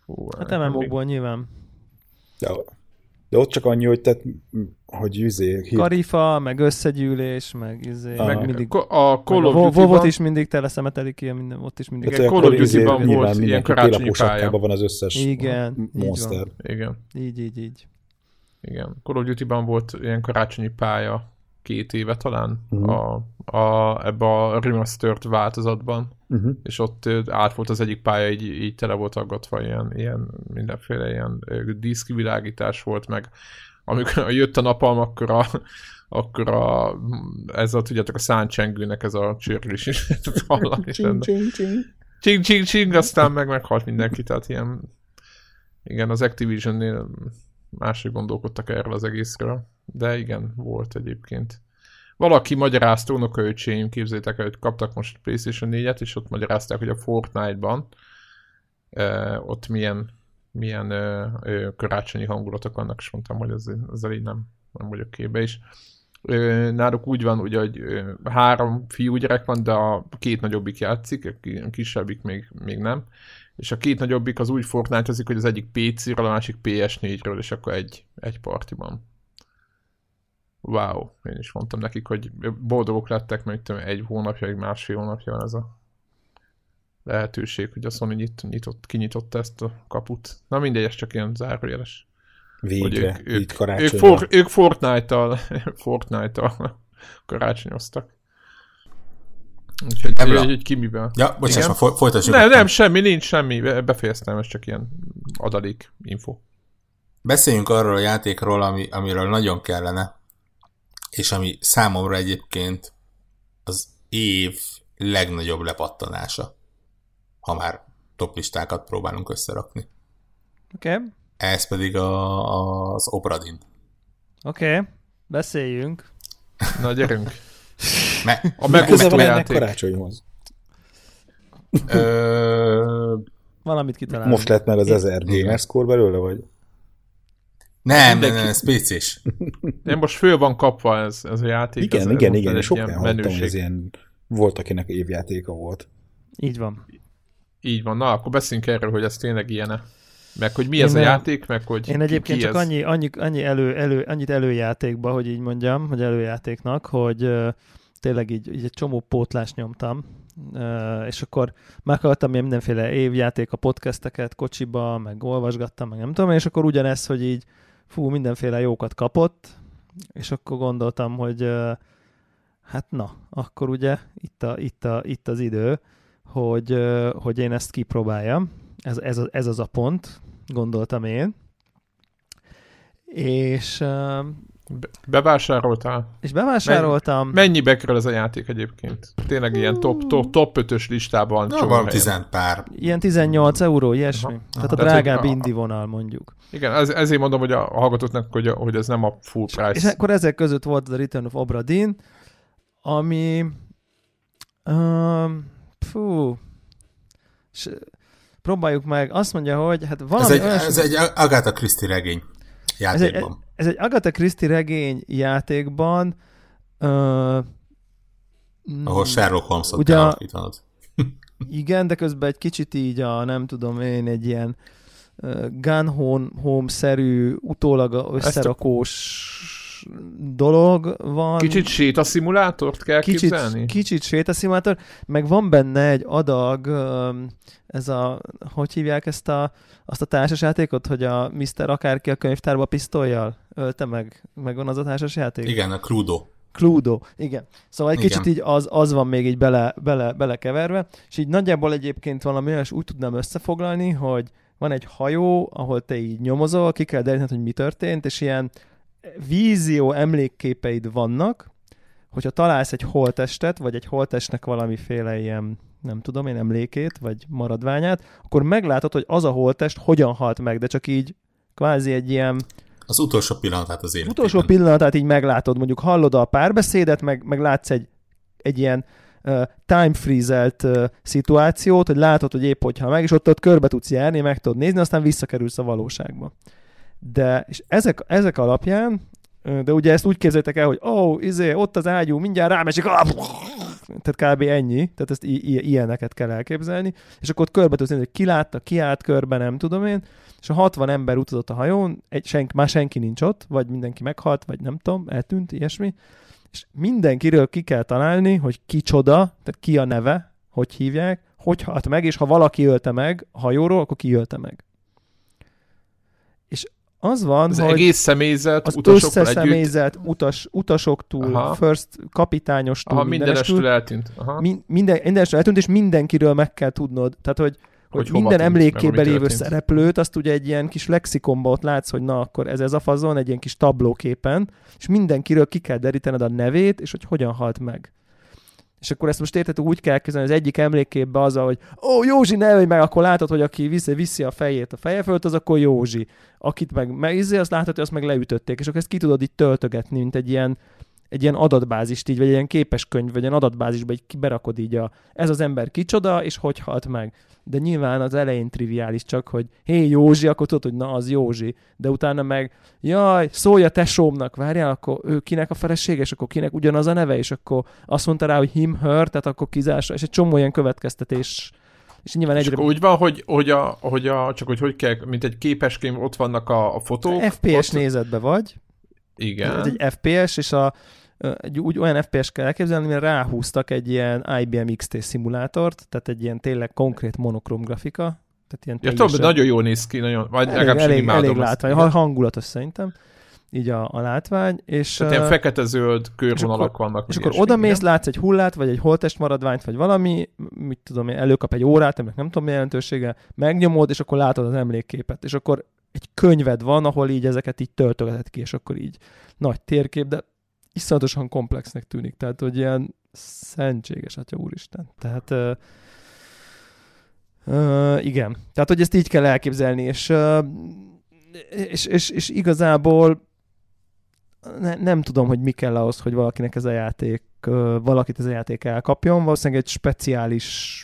Hú, hát MMO-ból nyilván. De de ott csak annyi, hogy tehát, hogy izé... Hír... Karifa, meg összegyűlés, meg izé, Aha. meg mindig... A Call of Duty-ban... is mindig szemetelik ki, minden, ott is mindig... Igen, Call of Duty-ban izé, volt ilyen karácsonyi pálya. van az összes igen, monster. Így Igen. Így, így, így. Igen. Call of Duty-ban volt ilyen karácsonyi pálya két éve talán uh-huh. a, a, ebbe a remastered változatban, uh-huh. és ott át volt az egyik pálya, így, így tele volt aggatva ilyen, ilyen mindenféle ilyen díszkivilágítás volt, meg amikor <laughs> jött a napalm, akkor a, akkor a, ez a, tudjátok, a száncsengőnek ez a csörlés is <laughs> hallani. csing, csing, csing. Csing, csing, csing, aztán meg meghalt mindenki, tehát ilyen igen, az Activision-nél máshogy gondolkodtak erről az egészről. De igen, volt egyébként. Valaki magyarázta, unokaöcséim, képzétek hogy kaptak most PlayStation 4-et, és ott magyarázták, hogy a Fortnite-ban uh, ott milyen, milyen uh, karácsonyi hangulatok vannak, és mondtam, hogy ez, ezzel így nem, nem vagyok képbe is. Náluk úgy van, ugye, hogy három fiúgyerek van, de a két nagyobbik játszik, a kisebbik még, még nem és a két nagyobbik az úgy fortnite hogy az egyik PC-ről, a másik PS4-ről, és akkor egy, egy partiban. Wow, én is mondtam nekik, hogy boldogok lettek, mert tudom, egy hónapja, egy másfél hónapja van ez a lehetőség, hogy a Sony nyit, nyitott, kinyitott ezt a kaput. Na mindegy, ez csak ilyen zárójeles. Végre, ők, ők, ők, for, ők Fortnite-tal, <laughs> Fortnite-tal karácsonyoztak. Úgyhogy, Ebből. hogy ki mivel. Ja, bocsánat, már folytassuk. Nem, nem, semmi, nincs semmi. Befejeztem, ez csak ilyen adalék info. Beszéljünk arról a játékról, ami, amiről nagyon kellene, és ami számomra egyébként az év legnagyobb lepattanása, ha már toplistákat próbálunk összerakni. Oké. Okay. Ez pedig a, az Obradin. Oké, okay. beszéljünk. Na, gyerünk. Me- a megközelebb ennek karácsonyhoz. Ö... Valamit kitalálni. Most lett már az 1000 gamer score belőle, vagy? Nem, nem, nem, ez PC-s. <laughs> Nem, most föl van kapva ez, ez a játék. Igen, ez, igen, ez igen, sokan hallottam, hogy ez ilyen volt, akinek évjátéka volt. Így van. Így van, na akkor beszéljünk erről, hogy ez tényleg ilyen meg hogy mi ez a játék, meg hogy Én egyébként ki csak annyi, annyi, annyi elő, elő, annyit előjátékba, hogy így mondjam, hogy előjátéknak, hogy uh, tényleg így, így egy csomó pótlást nyomtam, uh, és akkor meghallgattam ilyen mindenféle évjáték a podcasteket kocsiba, meg olvasgattam, meg nem tudom, és akkor ugyanez, hogy így fú, mindenféle jókat kapott, és akkor gondoltam, hogy uh, hát na, akkor ugye itt, a, itt, a, itt az idő, hogy, hogy én ezt kipróbáljam. Ez, ez, ez az a pont, gondoltam én. És... Uh, Be- bevásároltál? És bevásároltam. Men- mennyibe kerül ez a játék egyébként? Tényleg ilyen top, top, top 5-ös listában. Na, van 10 pár. Ilyen 18 euró, ilyesmi. Aha. Tehát Aha. a drágább Tehát, indi vonal mondjuk. Igen, ez, ezért mondom, hogy a hallgatóknak, hogy, hogy ez nem a full price. És akkor ezek között volt a Return of Obra Dinn, ami... Um, fú, próbáljuk meg. Azt mondja, hogy hát valami ez egy, olyasmi... ez egy Agatha Christie regény játékban. Ez egy, ez egy Agatha Christie regény játékban. Uh, Ahol Sherlock Holmes-ot ugye, <laughs> <laughs> igen, de közben egy kicsit így a, nem tudom én, egy ilyen gun home-szerű, utólag összerakós dolog van. Kicsit sétaszimulátort kell kicsit, képzelni? Kicsit sétaszimulator, meg van benne egy adag, ez a, hogy hívják ezt a, azt a társasjátékot, hogy a Mr. akárki a könyvtárba pisztolyjal ölte meg, meg van az a társasjáték? Igen, a Cluedo. Cluedo, igen. Szóval egy igen. kicsit így az, az van még így bele, bele, belekeverve, és így nagyjából egyébként valami olyan, úgy tudnám összefoglalni, hogy van egy hajó, ahol te így nyomozol, ki kell deríteni, hogy mi történt, és ilyen vízió emlékképeid vannak, hogyha találsz egy holtestet, vagy egy holtestnek valamiféle ilyen, nem tudom én, emlékét, vagy maradványát, akkor meglátod, hogy az a holtest hogyan halt meg, de csak így kvázi egy ilyen az utolsó pillanatát az életében. Utolsó pillanatát így meglátod, mondjuk hallod a párbeszédet, meg, meg látsz egy, egy ilyen uh, time freezelt uh, szituációt, hogy látod, hogy épp hogyha meg, és ott, ott körbe tudsz járni, meg tudod nézni, aztán visszakerülsz a valóságba. De, és ezek, ezek alapján, de ugye ezt úgy képzeljétek el, hogy ó, oh, izé, ott az ágyú, mindjárt rámesik, tehát kb. ennyi, tehát ezt i- ilyeneket kell elképzelni, és akkor ott körbe tudsz hogy ki látta, ki állt körbe, nem tudom én, és a 60 ember utazott a hajón, egy, senk, már senki nincs ott, vagy mindenki meghalt, vagy nem tudom, eltűnt, ilyesmi, és mindenkiről ki kell találni, hogy kicsoda, tehát ki a neve, hogy hívják, hogy halt meg, és ha valaki ölte meg hajóról, akkor ki ölte meg. Az van, az hogy egész személyzet, az összes személyzet, utas, utasoktól, Aha. first kapitányostól, Aha, mindenestől eltűnt. Aha. Min, minden, mindenestől eltűnt, és mindenkiről meg kell tudnod. Tehát, hogy hogy, hogy minden emlékében lévő szereplőt, azt ugye egy ilyen kis lexikonban ott látsz, hogy na, akkor ez ez a fazon, egy ilyen kis tablóképen, és mindenkiről ki kell derítened a nevét, és hogy hogyan halt meg. És akkor ezt most érted, úgy kell kezdeni, az egyik emléképbe az, hogy ó, Józsi, ne meg, akkor látod, hogy aki viszi, viszi a fejét a feje fölött, az akkor Józsi. Akit meg megizzi, azt látod, hogy azt meg leütötték, és akkor ezt ki tudod itt töltögetni, mint egy ilyen, egy ilyen adatbázist így, vagy egy ilyen képeskönyv, vagy egy adatbázisba így berakod így a, ez az ember kicsoda, és hogy halt meg de nyilván az elején triviális csak, hogy hé Józsi, akkor tudod, hogy na az Józsi, de utána meg jaj, szólj a tesómnak, várjál, akkor ő kinek a felesége, és akkor kinek ugyanaz a neve, és akkor azt mondta rá, hogy him, her, tehát akkor kizársa, és egy csomó ilyen következtetés és nyilván egyre... És úgy van, hogy, hogy, a, hogy a, csak hogy hogy kell, mint egy képeském, ott vannak a, a fotók. FPS ott... nézetbe vagy. Igen. Ez egy FPS, és a, egy úgy olyan FPS kell elképzelni, mert ráhúztak egy ilyen IBM XT szimulátort, tehát egy ilyen tényleg konkrét monokrom grafika. Tehát ilyen ja, tudom, nagyon jól néz ki, nagyon, vagy elég, elég, elég látvány, ha hangulatos szerintem így a, a látvány. És, Tehát ilyen fekete-zöld körvonalak vannak. És akkor oda mész, látsz egy hullát, vagy egy holtest maradványt, vagy valami, mit tudom én, előkap egy órát, aminek nem tudom mi jelentősége, megnyomod, és akkor látod az emlékképet. És akkor egy könyved van, ahol így ezeket így töltögeted ki, és akkor így nagy térkép, de iszonyatosan komplexnek tűnik, tehát hogy ilyen szentséges, atya úristen. Tehát uh, uh, igen, tehát hogy ezt így kell elképzelni, és, uh, és, és, és igazából ne, nem tudom, hogy mi kell ahhoz, hogy valakinek ez a játék, uh, valakit ez a játék elkapjon, valószínűleg egy speciális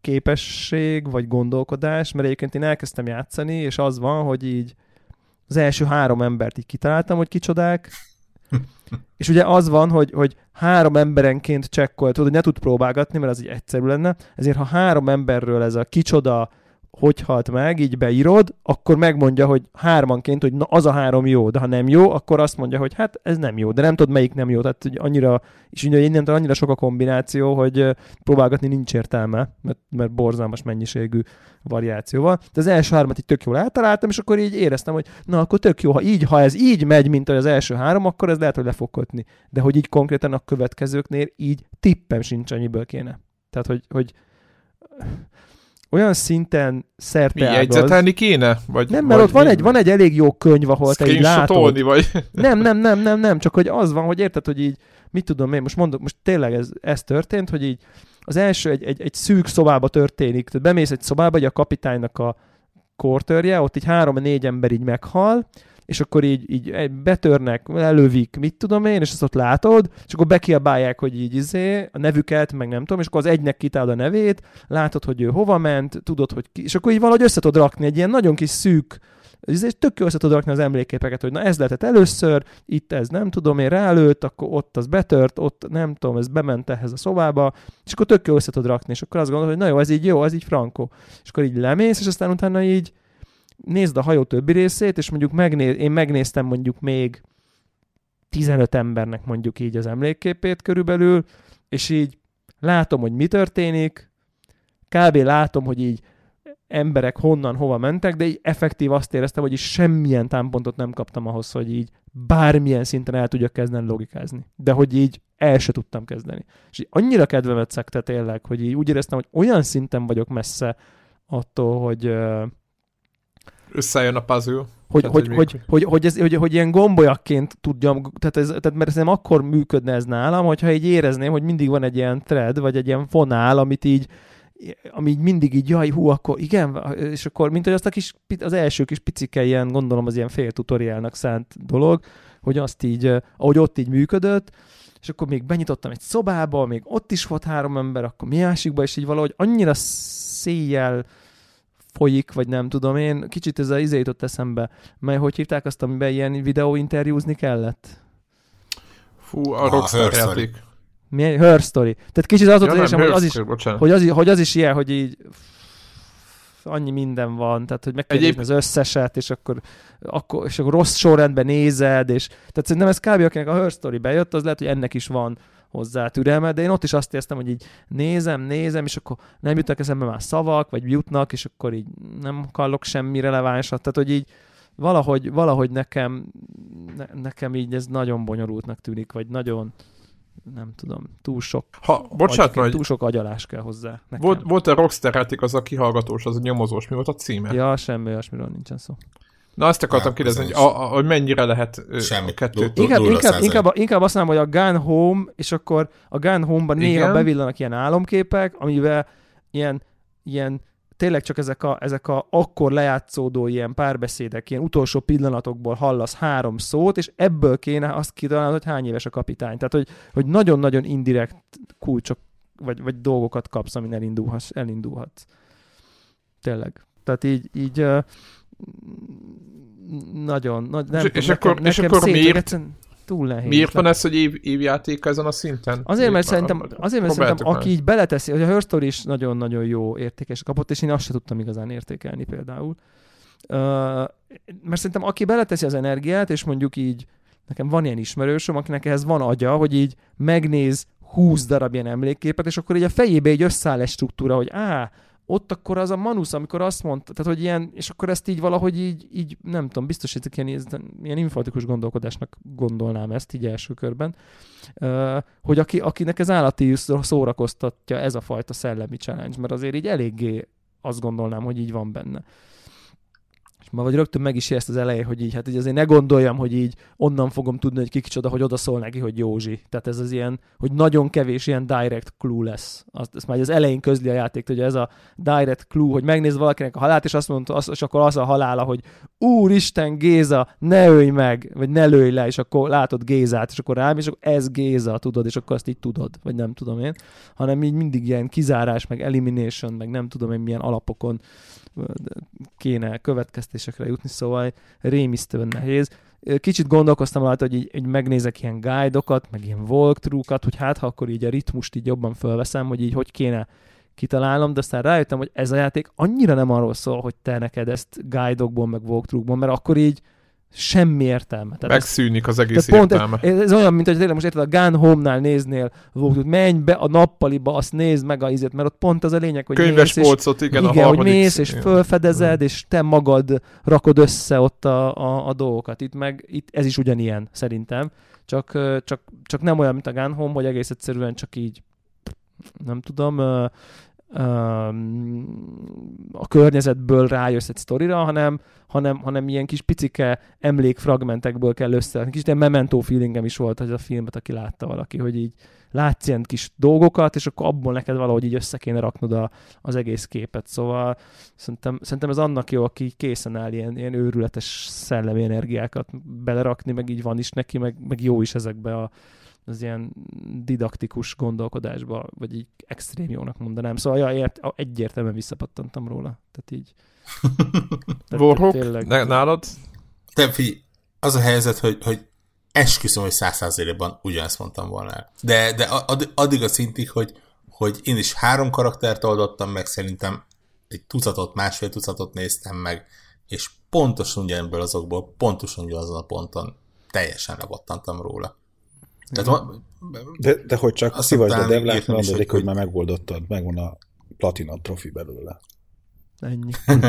képesség, vagy gondolkodás, mert egyébként én elkezdtem játszani, és az van, hogy így az első három embert így kitaláltam, hogy kicsodák, és ugye az van, hogy, hogy három emberenként csekkolja, tudod, hogy ne tud próbálgatni, mert az így egyszerű lenne, ezért ha három emberről ez a kicsoda hogy halt meg, így beírod, akkor megmondja, hogy hármanként, hogy na az a három jó, de ha nem jó, akkor azt mondja, hogy hát ez nem jó, de nem tudod melyik nem jó, tehát hogy annyira, és ugye innen annyira sok a kombináció, hogy próbálgatni nincs értelme, mert, mert borzalmas mennyiségű variáció van. De az első hármat így tök jól eltaláltam, és akkor így éreztem, hogy na akkor tök jó, ha így, ha ez így megy, mint az első három, akkor ez lehet, hogy le fog kötni. De hogy így konkrétan a következőknél így tippem sincs, annyiből kéne. Tehát, hogy, hogy olyan szinten szerte Mi, jegyzetelni kéne? Vagy, nem, mert vagy ott van egy, van egy elég jó könyv, ahol te így látod. vagy? Nem, nem, nem, nem, nem, csak hogy az van, hogy érted, hogy így, mit tudom én, most mondok, most tényleg ez, ez történt, hogy így az első egy, egy, egy szűk szobába történik, tehát bemész egy szobába, hogy a kapitánynak a kortörje, ott így három-négy ember így meghal, és akkor így, így betörnek, elővik, mit tudom én, és azt ott látod, és akkor bekiabálják, hogy így izé, a nevüket, meg nem tudom, és akkor az egynek kitálod a nevét, látod, hogy ő hova ment, tudod, hogy ki, és akkor így valahogy össze tudod rakni egy ilyen nagyon kis szűk, ez tök jó össze tudod rakni az emléképeket, hogy na ez lehetett először, itt ez nem tudom, én ráülőtt, akkor ott az betört, ott nem tudom, ez bement ehhez a szobába, és akkor tök jó össze tudod rakni, és akkor azt gondolod, hogy na jó, ez így jó, ez így frankó. És akkor így lemész, és aztán utána így nézd a hajó többi részét, és mondjuk megnéz, én megnéztem mondjuk még 15 embernek mondjuk így az emlékképét körülbelül, és így látom, hogy mi történik, kb. látom, hogy így emberek honnan, hova mentek, de így effektív azt éreztem, hogy így semmilyen támpontot nem kaptam ahhoz, hogy így bármilyen szinten el tudjak kezdeni logikázni. De hogy így el se tudtam kezdeni. És így annyira kedvemet szekte tényleg, hogy így úgy éreztem, hogy olyan szinten vagyok messze attól, hogy összejön a puzzle. Hogy, tehát, hogy, hogy, hogy, hogy, hogy, ez, hogy, hogy ilyen gombolyakként tudjam, tehát, ez, tehát mert nem akkor működne ez nálam, hogyha így érezném, hogy mindig van egy ilyen thread, vagy egy ilyen fonál, amit így ami így mindig így, jaj, hú, akkor igen, és akkor, mint hogy azt a kis, az első kis picike ilyen, gondolom az ilyen fél tutoriálnak szánt dolog, hogy azt így, ahogy ott így működött, és akkor még benyitottam egy szobába, még ott is volt három ember, akkor mi másikba, és így valahogy annyira széjjel folyik, vagy nem tudom én, kicsit ez a izé jutott eszembe, mely hogy hívták azt, amiben ilyen videóinterjúzni kellett? Fú, a ah, Rockstar játék. Mi? Her Story. Tehát kicsit az ja, az, hogy az, is, hogy, az, hogy az is ilyen, hogy így annyi minden van, tehát hogy meg kell Egyéb... az összeset, és akkor, akkor, és akkor rossz sorrendben nézed, és tehát szerintem ez kb. akinek a Her Story bejött, az lehet, hogy ennek is van hozzá türelme, de én ott is azt éreztem, hogy így nézem, nézem, és akkor nem jutnak eszembe már szavak, vagy jutnak, és akkor így nem hallok semmi relevánsat, tehát hogy így valahogy, valahogy nekem, ne, nekem így ez nagyon bonyolultnak tűnik, vagy nagyon, nem tudom, túl sok, ha, bocsánat, agy, túl sok agyalás kell hozzá. Nekem. Volt, volt a Rockstar játék, az a kihallgatós, az a nyomozós, mi volt a címe? Ja, semmi olyasmiről nincsen szó. Na azt akartam kérdezni, hogy, a, a, hogy mennyire lehet Semmi. a kettőt. Inkább, inkább, inkább, inkább azt mondom, hogy a Gun Home, és akkor a Gun Home-ban néha bevillanak ilyen álomképek, amivel ilyen, ilyen tényleg csak ezek a, ezek a akkor lejátszódó ilyen párbeszédek, ilyen utolsó pillanatokból hallasz három szót, és ebből kéne azt kitalálni, hogy hány éves a kapitány. Tehát, hogy, hogy nagyon-nagyon indirekt kulcsok, vagy, vagy dolgokat kapsz, amin elindulhatsz. elindulhatsz. Tényleg. Tehát így, így uh, nagyon, nagy, nem és, és nekem, akkor, nekem és akkor miért, túl nehéz. Miért van ez, hogy év, évjáték ezen a szinten? Azért, mert szerintem, azért, mert szerintem aki így beleteszi, hogy a Her Story is nagyon-nagyon jó értékes kapott, és én azt sem tudtam igazán értékelni például. Uh, mert szerintem aki beleteszi az energiát, és mondjuk így, nekem van ilyen ismerősöm, akinek ehhez van agya, hogy így megnéz 20 darab ilyen emlékképet, és akkor így a fejébe egy összeáll egy struktúra, hogy á, ott akkor az a Manus, amikor azt mondta, tehát hogy ilyen, és akkor ezt így valahogy így, így nem tudom, biztos, hogy ilyen, ilyen informatikus gondolkodásnak gondolnám ezt így első körben, hogy aki, akinek ez állati szórakoztatja ez a fajta szellemi challenge, mert azért így eléggé azt gondolnám, hogy így van benne ma vagy rögtön meg is ezt az elején, hogy így, hát így azért ne gondoljam, hogy így onnan fogom tudni, hogy ki kicsoda, hogy oda szól neki, hogy Józsi. Tehát ez az ilyen, hogy nagyon kevés ilyen direct clue lesz. Azt, ezt már az elején közli a játék, hogy ez a direct clue, hogy megnéz valakinek a halált, és azt mondta, az, és akkor az a halála, hogy Úristen, Géza, ne ölj meg, vagy ne lőj le, és akkor látod Gézát, és akkor rám, és akkor ez Géza, tudod, és akkor azt így tudod, vagy nem tudom én, hanem így mindig ilyen kizárás, meg elimination, meg nem tudom én milyen alapokon kéne következtésekre jutni, szóval rémisztően nehéz. Kicsit gondolkoztam rajta, hogy így, így megnézek ilyen guide-okat, meg ilyen walkthrough-kat, hogy hát ha akkor így a ritmust így jobban fölveszem, hogy így hogy kéne kitalálnom, de aztán rájöttem, hogy ez a játék annyira nem arról szól, hogy te neked ezt guide-okból, meg walkthrough mert akkor így semmi értelme. Tehát Megszűnik az egész pont értelme. Ez, ez, olyan, mint hogy tényleg most érted, a Gun Home-nál néznél, hogy menj be a nappaliba, azt nézd meg a izét, mert ott pont az a lényeg, hogy Könyves mész, polcot, igen, igen, a hogy mész, és fölfedezed, és te magad rakod össze ott a, a, a dolgokat. Itt meg, itt ez is ugyanilyen, szerintem. Csak, csak, csak nem olyan, mint a Gun Home, hogy egész egyszerűen csak így nem tudom, a környezetből rájössz egy sztorira, hanem, hanem, hanem ilyen kis picike emlékfragmentekből kell össze. Kis ilyen memento feelingem is volt, hogy a filmet, aki látta valaki, hogy így látsz ilyen kis dolgokat, és akkor abból neked valahogy így össze kéne raknod a, az egész képet. Szóval szerintem, szerintem ez annak jó, aki készen áll ilyen, ilyen őrületes szellemi energiákat belerakni, meg így van is neki, meg, meg jó is ezekbe a, az ilyen didaktikus gondolkodásba, vagy így extrém jónak mondanám. Szóval ja, ért, egyértelműen visszapattantam róla. Tehát így. <laughs> Warhawk, tényleg... nálad? Te fi, az a helyzet, hogy, hogy esküszöm, hogy száz százalékban ugyanezt mondtam volna el. De, de addig a szintig, hogy, hogy én is három karaktert oldottam meg, szerintem egy tucatot, másfél tucatot néztem meg, és pontosan ugyanből azokból, pontosan ugyanazon a ponton teljesen levattantam róla. Tehát, de, de hogy csak szívasd a devlát, mondod, hogy, hogy már megoldottad, megvan a platina trofi belőle. Ennyi. <laughs>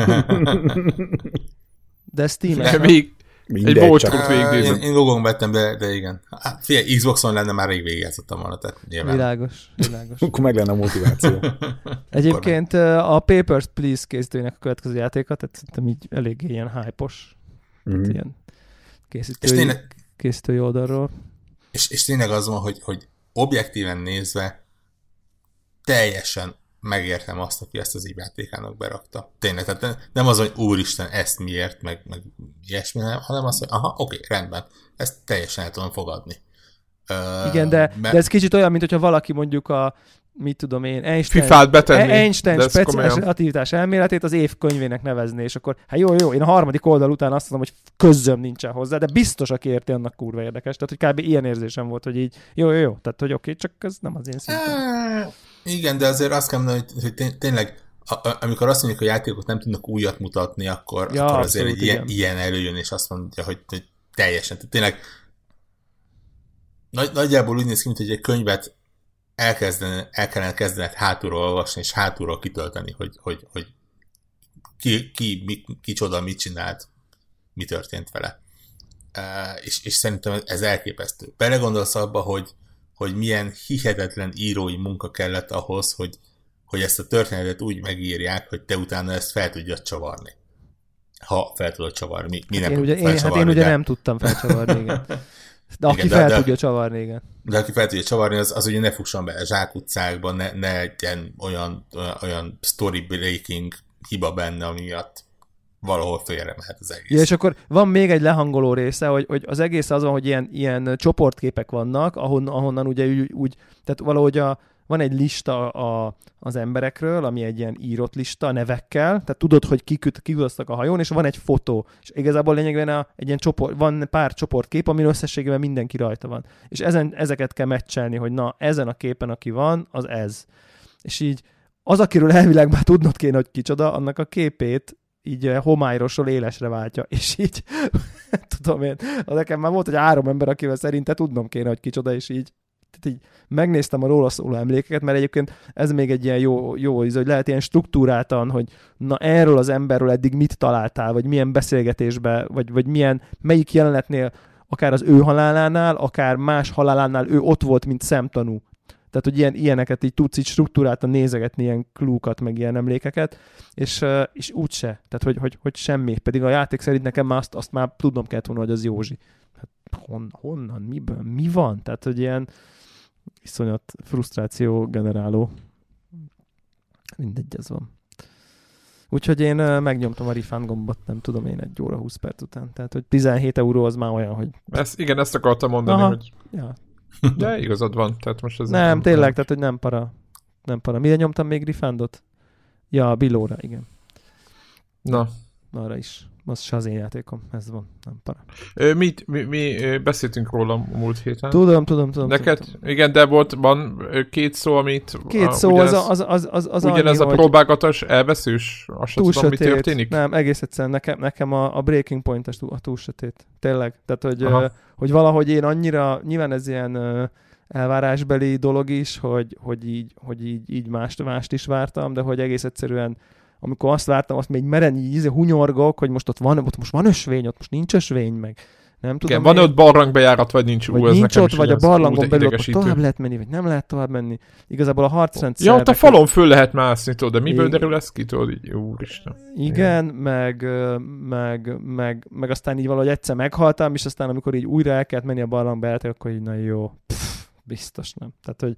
de Steam-en... Még, Mindegy, egy csak... végignézem. Én, én logon vettem, de, de igen. Hát, figyelj, Xboxon lenne, már rég végigjátszottam volna, tehát nyilván. Világos, világos. Akkor meg lenne a motiváció. <laughs> Egyébként a Papers, Please készítőjének a következő játéka, tehát szerintem így eléggé ilyen hype-os. Mm. ilyen készítői, tényleg, készítői oldalról. És, és tényleg az van, hogy, hogy objektíven nézve teljesen megértem azt, aki ezt az játékának berakta. Tényleg, tehát nem az, hogy úristen, ezt miért, meg, meg ilyesmi, hanem az, hogy aha, oké, rendben, ezt teljesen el tudom fogadni. Igen, de, mert... de ez kicsit olyan, mint hogyha valaki mondjuk a mit tudom én, Einstein, Fifát betenni, Einstein speciális relativitás elméletét az év könyvének nevezni, és akkor hát jó, jó, én a harmadik oldal után azt mondom, hogy közöm nincsen hozzá, de biztos, aki érti, annak kurva érdekes. Tehát, hogy kb. ilyen érzésem volt, hogy így jó, jó, jó, tehát, hogy oké, okay, csak ez nem az én szinten. Igen, de azért azt kell mondani, hogy, hogy tényleg amikor azt mondjuk, hogy a játékok nem tudnak újat mutatni, akkor, ja, akkor azért egy ilyen, ilyen előjön, és azt mondja, hogy, hogy teljesen. Tehát tényleg nagy, nagyjából úgy néz ki, mint hogy egy könyvet elkezdene, el kellene kezdened hátulról olvasni, és hátulról kitölteni, hogy, hogy, hogy ki, ki, mi, kicsoda, mit csinált, mi történt vele. És, és szerintem ez elképesztő. Belegondolsz abba, hogy, hogy milyen hihetetlen írói munka kellett ahhoz, hogy, hogy ezt a történetet úgy megírják, hogy te utána ezt fel tudjad csavarni. Ha fel tudod csavarni. Mi, mi hát nem én ugye, én, hát én ugye nem tudtam felcsavarni, igen. <laughs> De aki igen, fel de, tudja csavarni, igen. De aki fel tudja csavarni, az, az ugye ne fusson be a zsákutcákba, ne, ne legyen olyan, olyan, olyan story breaking hiba benne, ami miatt valahol félre mehet az egész. Ja, és akkor van még egy lehangoló része, hogy, hogy az egész az van, hogy ilyen, ilyen csoportképek vannak, ahon, ahonnan ugye úgy, úgy tehát valahogy a, van egy lista a, az emberekről, ami egy ilyen írott lista nevekkel, tehát tudod, hogy kik, kik a hajón, és van egy fotó. És igazából lényegében a, egy ilyen csoport, van pár csoportkép, ami összességében mindenki rajta van. És ezen, ezeket kell meccselni, hogy na, ezen a képen, aki van, az ez. És így az, akiről elvileg már tudnod kéne, hogy kicsoda, annak a képét így eh, homályosról élesre váltja, és így, <laughs> tudom én, nekem már volt, hogy három ember, akivel szerinte tudnom kéne, hogy kicsoda, és így tehát így megnéztem a róla szóló emlékeket, mert egyébként ez még egy ilyen jó, jó íz, hogy lehet ilyen struktúráltan, hogy na erről az emberről eddig mit találtál, vagy milyen beszélgetésbe, vagy, vagy milyen, melyik jelenetnél, akár az ő halálánál, akár más halálánál ő ott volt, mint szemtanú. Tehát, hogy ilyen, ilyeneket így tudsz így struktúráltan nézegetni, ilyen klúkat, meg ilyen emlékeket, és, és úgyse. Tehát, hogy, hogy, hogy semmi. Pedig a játék szerint nekem már azt, azt már tudnom kellett volna, hogy az Józsi. Hát hon, honnan, miből, mi van? Tehát, hogy ilyen, iszonyat frusztráció generáló. Mindegy, ez van. Úgyhogy én megnyomtam a refund gombot, nem tudom én, egy óra 20 perc után. Tehát, hogy 17 euró az már olyan, hogy... Ezt, igen, ezt akartam mondani, Aha. hogy... Ja. <laughs> De igazad van, tehát most ez... Nem, nem tényleg, nem. tehát, hogy nem para. Nem para. Mire nyomtam még refundot? Ja, a Bilóra, igen. Na. Arra is az se az én játékom, ez van, nem para. Mi, mi, mi beszéltünk róla a múlt héten. Tudom, tudom, tudom. Neked? tudom, tudom. Igen, de volt, van két szó, amit... Két szó, az, az, az, az, az Ugyanez annyi, a próbálgatás elveszős? Azt túl tudom, sötét. mi történik? Nem, egész egyszerűen nekem, nekem a, a breaking point a túl sötét. Tényleg. Tehát, hogy, hogy valahogy én annyira, nyilván ez ilyen elvárásbeli dolog is, hogy, hogy, így, hogy így, így mást, mást is vártam, de hogy egész egyszerűen amikor azt vártam, azt még meren így hunyorgok, hogy most ott van, ott most van ösvény, ott most nincs ösvény, meg nem tudom. Igen, van ott barlangbejárat, vagy nincs? Vagy Ú, ez nincs ott, vagy a barlangon belül ott tovább lehet menni, vagy nem lehet tovább menni. Igazából a harcrendszer... Ja, ott a falon föl lehet mászni, tudod, de miből derül ez ki, tudod, így, úristen. Igen, meg, meg, meg, meg, aztán így valahogy egyszer meghaltam, és aztán amikor így újra el kellett menni a barlangbejárat, akkor így, na jó, pff, biztos nem. Tehát, hogy,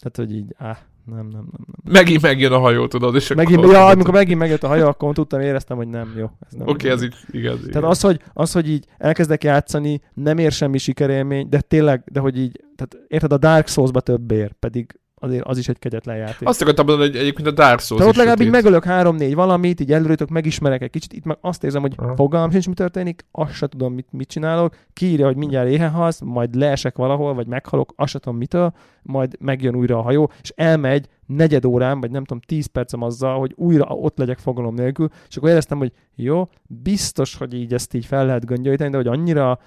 tehát, hogy így, áh, nem, nem, nem, nem. Megint megjön a hajó, tudod, és megint, akkor... Ja, amikor megint megjött a hajó, akkor tudtam, éreztem, hogy nem jó. Oké, okay, ez így igaz. Tehát igaz. Az, hogy, az, hogy így elkezdek játszani, nem ér semmi sikerélmény, de tényleg, de hogy így, tehát érted, a Dark Souls-ba több ér, pedig azért az is egy kegyetlen játék. Azt akartam mondani, hogy egyébként a Dark Souls Tehát ott legalább így megölök három-négy valamit, így előttök megismerek egy kicsit, itt meg azt érzem, hogy Aha. fogalmam sincs, mi történik, azt se tudom, mit, mit csinálok, kiírja, hogy mindjárt éhen halsz, majd leesek valahol, vagy meghalok, azt se tudom mitől, majd megjön újra a hajó, és elmegy negyed órám, vagy nem tudom, tíz percem azzal, hogy újra ott legyek fogalom nélkül, és akkor éreztem, hogy jó, biztos, hogy így ezt így fel lehet göngyölíteni, de hogy annyira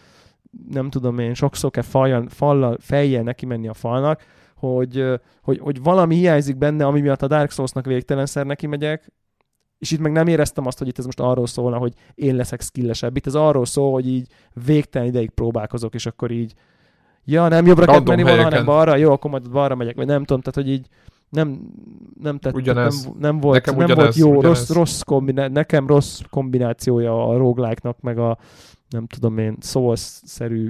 nem tudom én, sokszor kell faljan, fallal, fejjel neki menni a falnak, hogy, hogy, hogy valami hiányzik benne, ami miatt a Dark Souls-nak végtelenszer neki megyek, és itt meg nem éreztem azt, hogy itt ez most arról szólna, hogy én leszek skillesebb. Itt ez arról szól, hogy így végtelen ideig próbálkozok, és akkor így ja, nem jobbra kell menni volna, hanem balra, jó, akkor majd balra megyek, vagy nem tudom, tehát hogy így nem, nem, tett, Ugyanez. nem, nem volt, Nekem nem volt jó, ugyanez. rossz, rossz kombiná- nekem rossz kombinációja a roguelike-nak, meg a nem tudom én, Souls-szerű,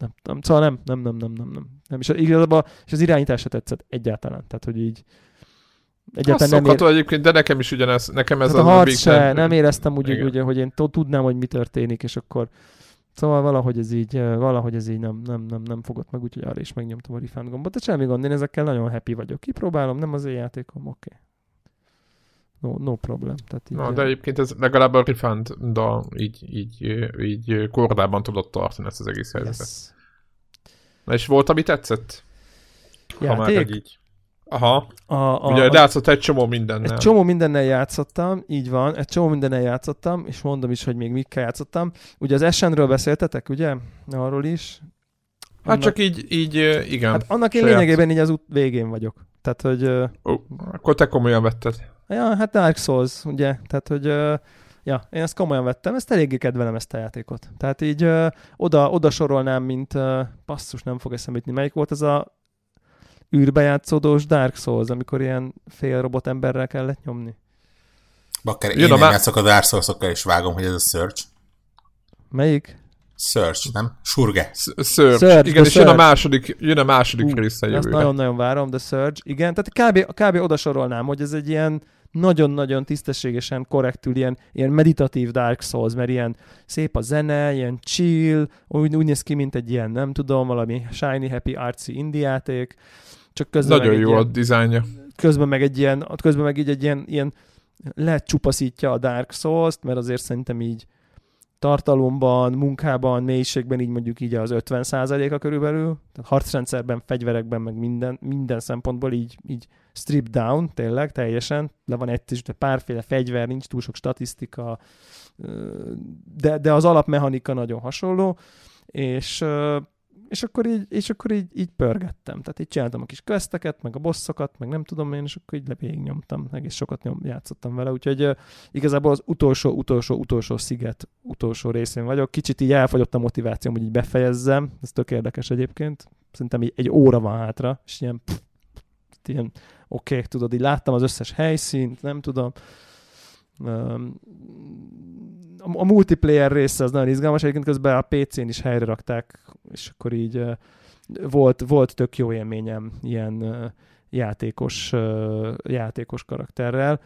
nem, nem, szóval nem, nem, nem, nem, nem, nem. nem. És igazából, és az irányítás se tetszett egyáltalán, tehát hogy így egyáltalán nem, ér, egyébként, de nekem is ugyanez, nekem ez tehát az a harc se, Ten- nem éreztem úgy, Igen. hogy, hogy én tudnám, hogy mi történik, és akkor Szóval valahogy ez így, eh, valahogy ez így nem, nem, nem, nem fogott meg, úgyhogy arra is megnyomtam a refund gombot. De semmi gond, én ezekkel nagyon happy vagyok. Kipróbálom, nem az én játékom, oké. Okay. No, no problem. Tehát így, Na, de egyébként ez legalább a refund da így, így, így kordában tudott tartani ezt az egész helyzetet. yes. Na és volt, ami tetszett? Ha már Játék? egy így. Aha, A, a, ugye a, látszott egy csomó mindennel. Egy csomó mindennel játszottam, így van, egy csomó mindennel játszottam, és mondom is, hogy még mikkel játszottam. Ugye az Essenről beszéltetek, ugye? Arról is. Hát csak így, így igen. Hát annak én saját. lényegében így az út végén vagyok. Tehát, hogy... Ó, akkor te komolyan vetted. Ja, hát Dark Souls, ugye? Tehát, hogy... Ja, én ezt komolyan vettem, ezt eléggé kedvelem ezt a játékot. Tehát így ö, oda, oda sorolnám, mint ö, basszus, nem fog eszembe jutni. Melyik volt ez a űrbe játszódós Dark Souls, amikor ilyen fél robot emberrel kellett nyomni? Bakker, én a nem játszok a Dark Souls-okkal, és vágom, hogy ez a Search. Melyik? Search, nem? Surge. S- Surge. Surge, Igen, és jön a Surge. második, jön a második Ú, része Azt jövőre. nagyon-nagyon várom, The Surge. Igen, tehát kb, kb. oda sorolnám, hogy ez egy ilyen nagyon-nagyon tisztességesen, korrektül, ilyen, ilyen meditatív Dark Souls, mert ilyen szép a zene, ilyen chill, úgy, úgy néz ki, mint egy ilyen, nem tudom, valami shiny, happy, artsy indie játék, csak közben Nagyon jó a ilyen, dizájnja. közben meg egy ilyen, közben meg így egy ilyen, ilyen lecsupaszítja a Dark Souls-t, mert azért szerintem így tartalomban, munkában, mélységben így mondjuk így az 50%-a körülbelül, tehát harcrendszerben, fegyverekben, meg minden, minden szempontból így, így strip down, tényleg, teljesen, le van egy de párféle fegyver, nincs túl sok statisztika, de, de az alapmechanika nagyon hasonló, és, és akkor így, és akkor így, így pörgettem. Tehát így csináltam a kis questeket, meg a bosszokat, meg nem tudom én, és akkor így végignyomtam, egész sokat nyom, játszottam vele, úgyhogy ö, igazából az utolsó, utolsó, utolsó sziget utolsó részén vagyok. Kicsit így elfogyott a motivációm, hogy így befejezzem, ez tök érdekes egyébként. Szerintem így egy óra van hátra, és ilyen, pff, ilyen oké, okay, tudod, így láttam az összes helyszínt, nem tudom. A, multiplayer része az nagyon izgalmas, egyébként közben a PC-n is helyre rakták, és akkor így volt, volt tök jó élményem ilyen játékos, játékos karakterrel,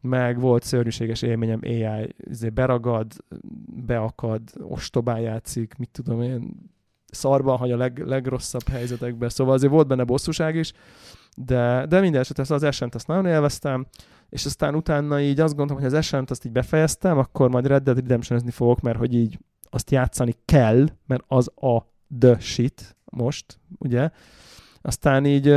meg volt szörnyűséges élményem AI, izé beragad, beakad, ostobán játszik, mit tudom én, szarban hagy a leg, legrosszabb helyzetekben, szóval azért volt benne bosszúság is, de, de minden esetre szóval az Ascent azt nagyon élveztem, és aztán utána így azt gondolom, hogy az Ascent azt így befejeztem, akkor majd Red Dead redemption fogok, mert hogy így azt játszani kell, mert az a the shit most, ugye? Aztán így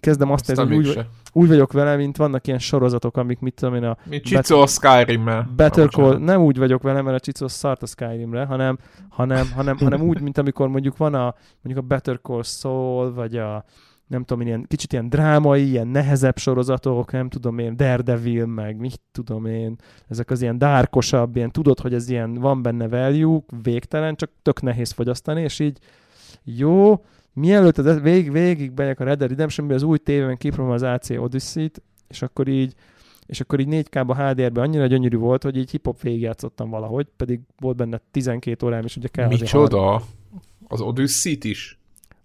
kezdem azt Aztán hogy úgy, úgy vagyok vele, mint vannak ilyen sorozatok, amik mit tudom én a Mint Csicó a Skyrim-mel. Better Call, nem úgy vagyok vele, mert a Csicó szart a Skyrimre, hanem, hanem, hanem, hanem úgy, mint amikor mondjuk van a, mondjuk a Better Call Saul, vagy a nem tudom, ilyen kicsit ilyen drámai, ilyen nehezebb sorozatok, nem tudom én, Daredevil, meg mit tudom én, ezek az ilyen dárkosabb, ilyen tudod, hogy ez ilyen, van benne value, végtelen, csak tök nehéz fogyasztani, és így jó, mielőtt az vég, végig megyek a Red Dead redemption az új tévében kipróbálom az AC Odyssey-t, és akkor így és akkor így 4K-ba HDR-ben annyira gyönyörű volt, hogy így hip-hop végigjátszottam valahogy, pedig volt benne 12 órám is, ugye kell Micsoda? Az Odyssey-t is?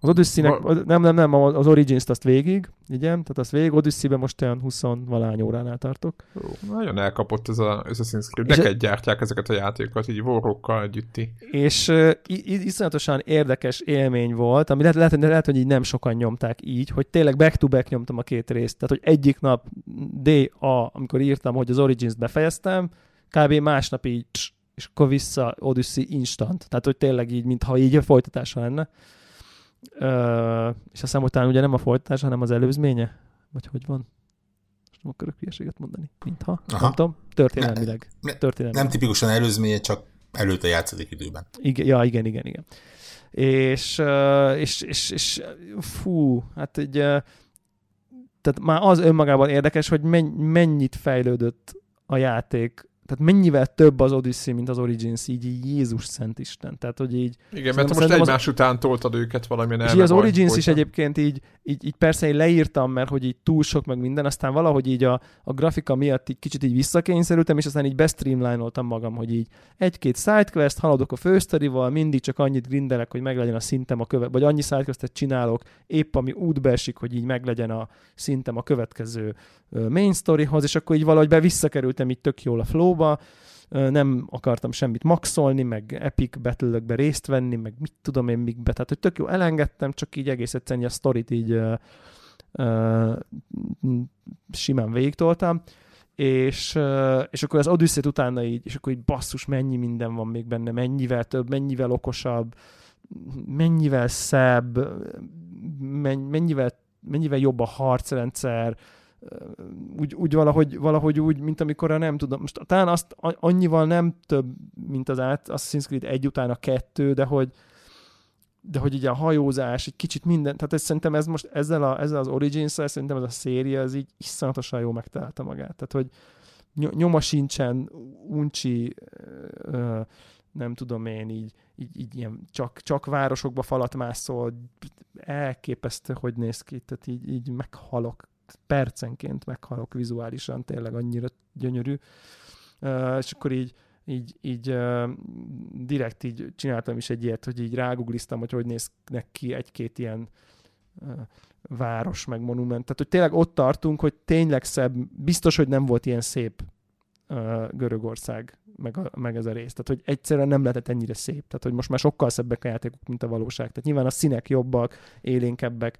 Az Odyssey-nek, nem, nem, nem, az Origins-t azt végig, igen, tehát azt végig, Odyssey-ben most olyan 20 valány óránál tartok. Ó, nagyon elkapott ez a Assassin's Creed. Neked gyártják ezeket a játékokat, így vorrókkal együtti. És uh, iszonyatosan érdekes élmény volt, ami lehet, lehet, lehet, hogy így nem sokan nyomták így, hogy tényleg back-to-back nyomtam a két részt. Tehát, hogy egyik nap DA, amikor írtam, hogy az Origins-t befejeztem, kb. másnap így, és akkor vissza Odyssey instant. Tehát, hogy tényleg így, mintha így a folytatása lenne. Ö, és aztán utána ugye nem a folytatás, hanem az előzménye? Vagy hogy van? Most nem akarok hülyeséget mondani. Mintha. Aha. Nem tudom. Történelmileg. Ne, történelmileg. Nem tipikusan előzménye, csak előtte játszik időben. Igen, ja, igen, igen, igen. És, és, és, és fú, hát egy, tehát már az önmagában érdekes, hogy mennyit fejlődött a játék tehát mennyivel több az Odyssey, mint az Origins, így, így Jézus Szent Isten. Tehát, hogy így... Igen, mert most egymás az... után toltad őket valamilyen És az Origins is egyébként így, így, így, persze én leírtam, mert hogy így túl sok meg minden, aztán valahogy így a, a grafika miatt így kicsit így visszakényszerültem, és aztán így bestreamline-oltam magam, hogy így egy-két sidequest, haladok a fősztorival, mindig csak annyit grindelek, hogy meglegyen a szintem a követ, vagy annyi sidequestet csinálok, épp ami útbe esik, hogy így meglegyen a szintem a következő main storyhoz, és akkor így valahogy be visszakerültem így tök jól a flowba, nem akartam semmit maxolni, meg epic battle részt venni, meg mit tudom én mikbe, tehát hogy tök jó elengedtem, csak így egész egyszerűen a sztorit így uh, simán végigtoltam, és, uh, és akkor az odyssey utána így, és akkor így basszus, mennyi minden van még benne, mennyivel több, mennyivel okosabb, mennyivel szebb, mennyivel, mennyivel jobb a harcrendszer, úgy, úgy valahogy, valahogy úgy, mint amikor a nem tudom, most talán azt annyival nem több, mint az át, Assassin's Creed egy után a kettő, de hogy, de hogy így a hajózás, egy kicsit minden, tehát ez, szerintem ez most ezzel, a, ezzel az origins szerintem ez a széria, ez így iszonyatosan jó megtalálta magát. Tehát, hogy nyoma sincsen, uncsi, nem tudom én, így, így, így ilyen csak, csak városokba falat mászol, elképesztő, hogy néz ki, tehát így, így meghalok percenként meghalok vizuálisan, tényleg annyira gyönyörű. És akkor így, így, így direkt így csináltam is egy ilyet, hogy így rágugliztam, hogy hogy néznek ki egy-két ilyen város, meg monument. Tehát, hogy tényleg ott tartunk, hogy tényleg szebb, biztos, hogy nem volt ilyen szép Görögország, meg, a, meg ez a rész. Tehát, hogy egyszerűen nem lehetett ennyire szép. Tehát, hogy most már sokkal szebbek a játékok, mint a valóság. Tehát nyilván a színek jobbak, élénkebbek,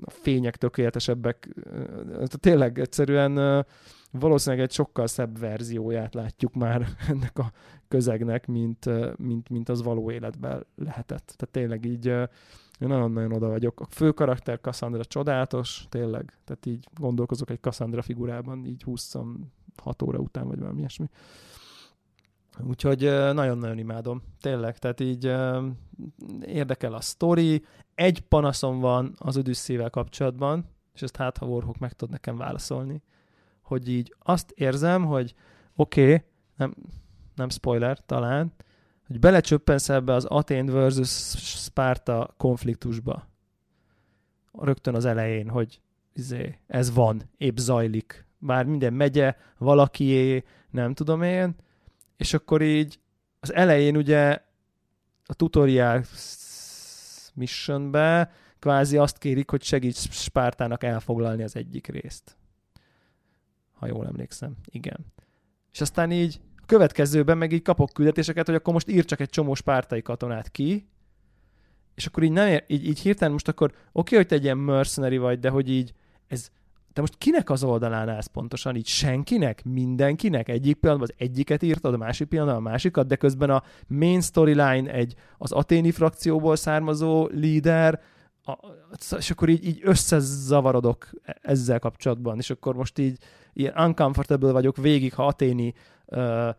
a fények tökéletesebbek. Tehát tényleg egyszerűen valószínűleg egy sokkal szebb verzióját látjuk már <laughs> ennek a közegnek, mint, mint, mint az való életben lehetett. Tehát tényleg így én nagyon-nagyon oda vagyok. A fő karakter Cassandra csodálatos, tényleg. Tehát így gondolkozok egy Cassandra figurában, így 26 óra után, vagy valami ilyesmi. Úgyhogy nagyon-nagyon imádom, tényleg, tehát így érdekel a sztori. Egy panaszom van az Odyssey-vel kapcsolatban, és ezt hát, ha Warhawk meg tud nekem válaszolni, hogy így azt érzem, hogy oké, okay, nem, nem spoiler talán, hogy belecsöppensz ebbe az Athén versus Sparta konfliktusba. Rögtön az elején, hogy izé, ez van, épp zajlik. Bár minden megye, valakié, nem tudom én, és akkor így az elején ugye a tutorial missionbe kvázi azt kérik, hogy segíts Spártának elfoglalni az egyik részt. Ha jól emlékszem. Igen. És aztán így a következőben meg így kapok küldetéseket, hogy akkor most ír csak egy csomó spártai katonát ki, és akkor így, nem, így, így hirtelen most akkor oké, okay, hogy te egy ilyen mercenary vagy, de hogy így ez te most kinek az oldalán állsz pontosan? Így senkinek? Mindenkinek? Egyik pillanatban az egyiket írtad, a másik pillanatban a másikat, de közben a main storyline egy az aténi frakcióból származó líder, a, és akkor így, így összezavarodok e, ezzel kapcsolatban, és akkor most így ilyen uncomfortable vagyok végig, ha aténi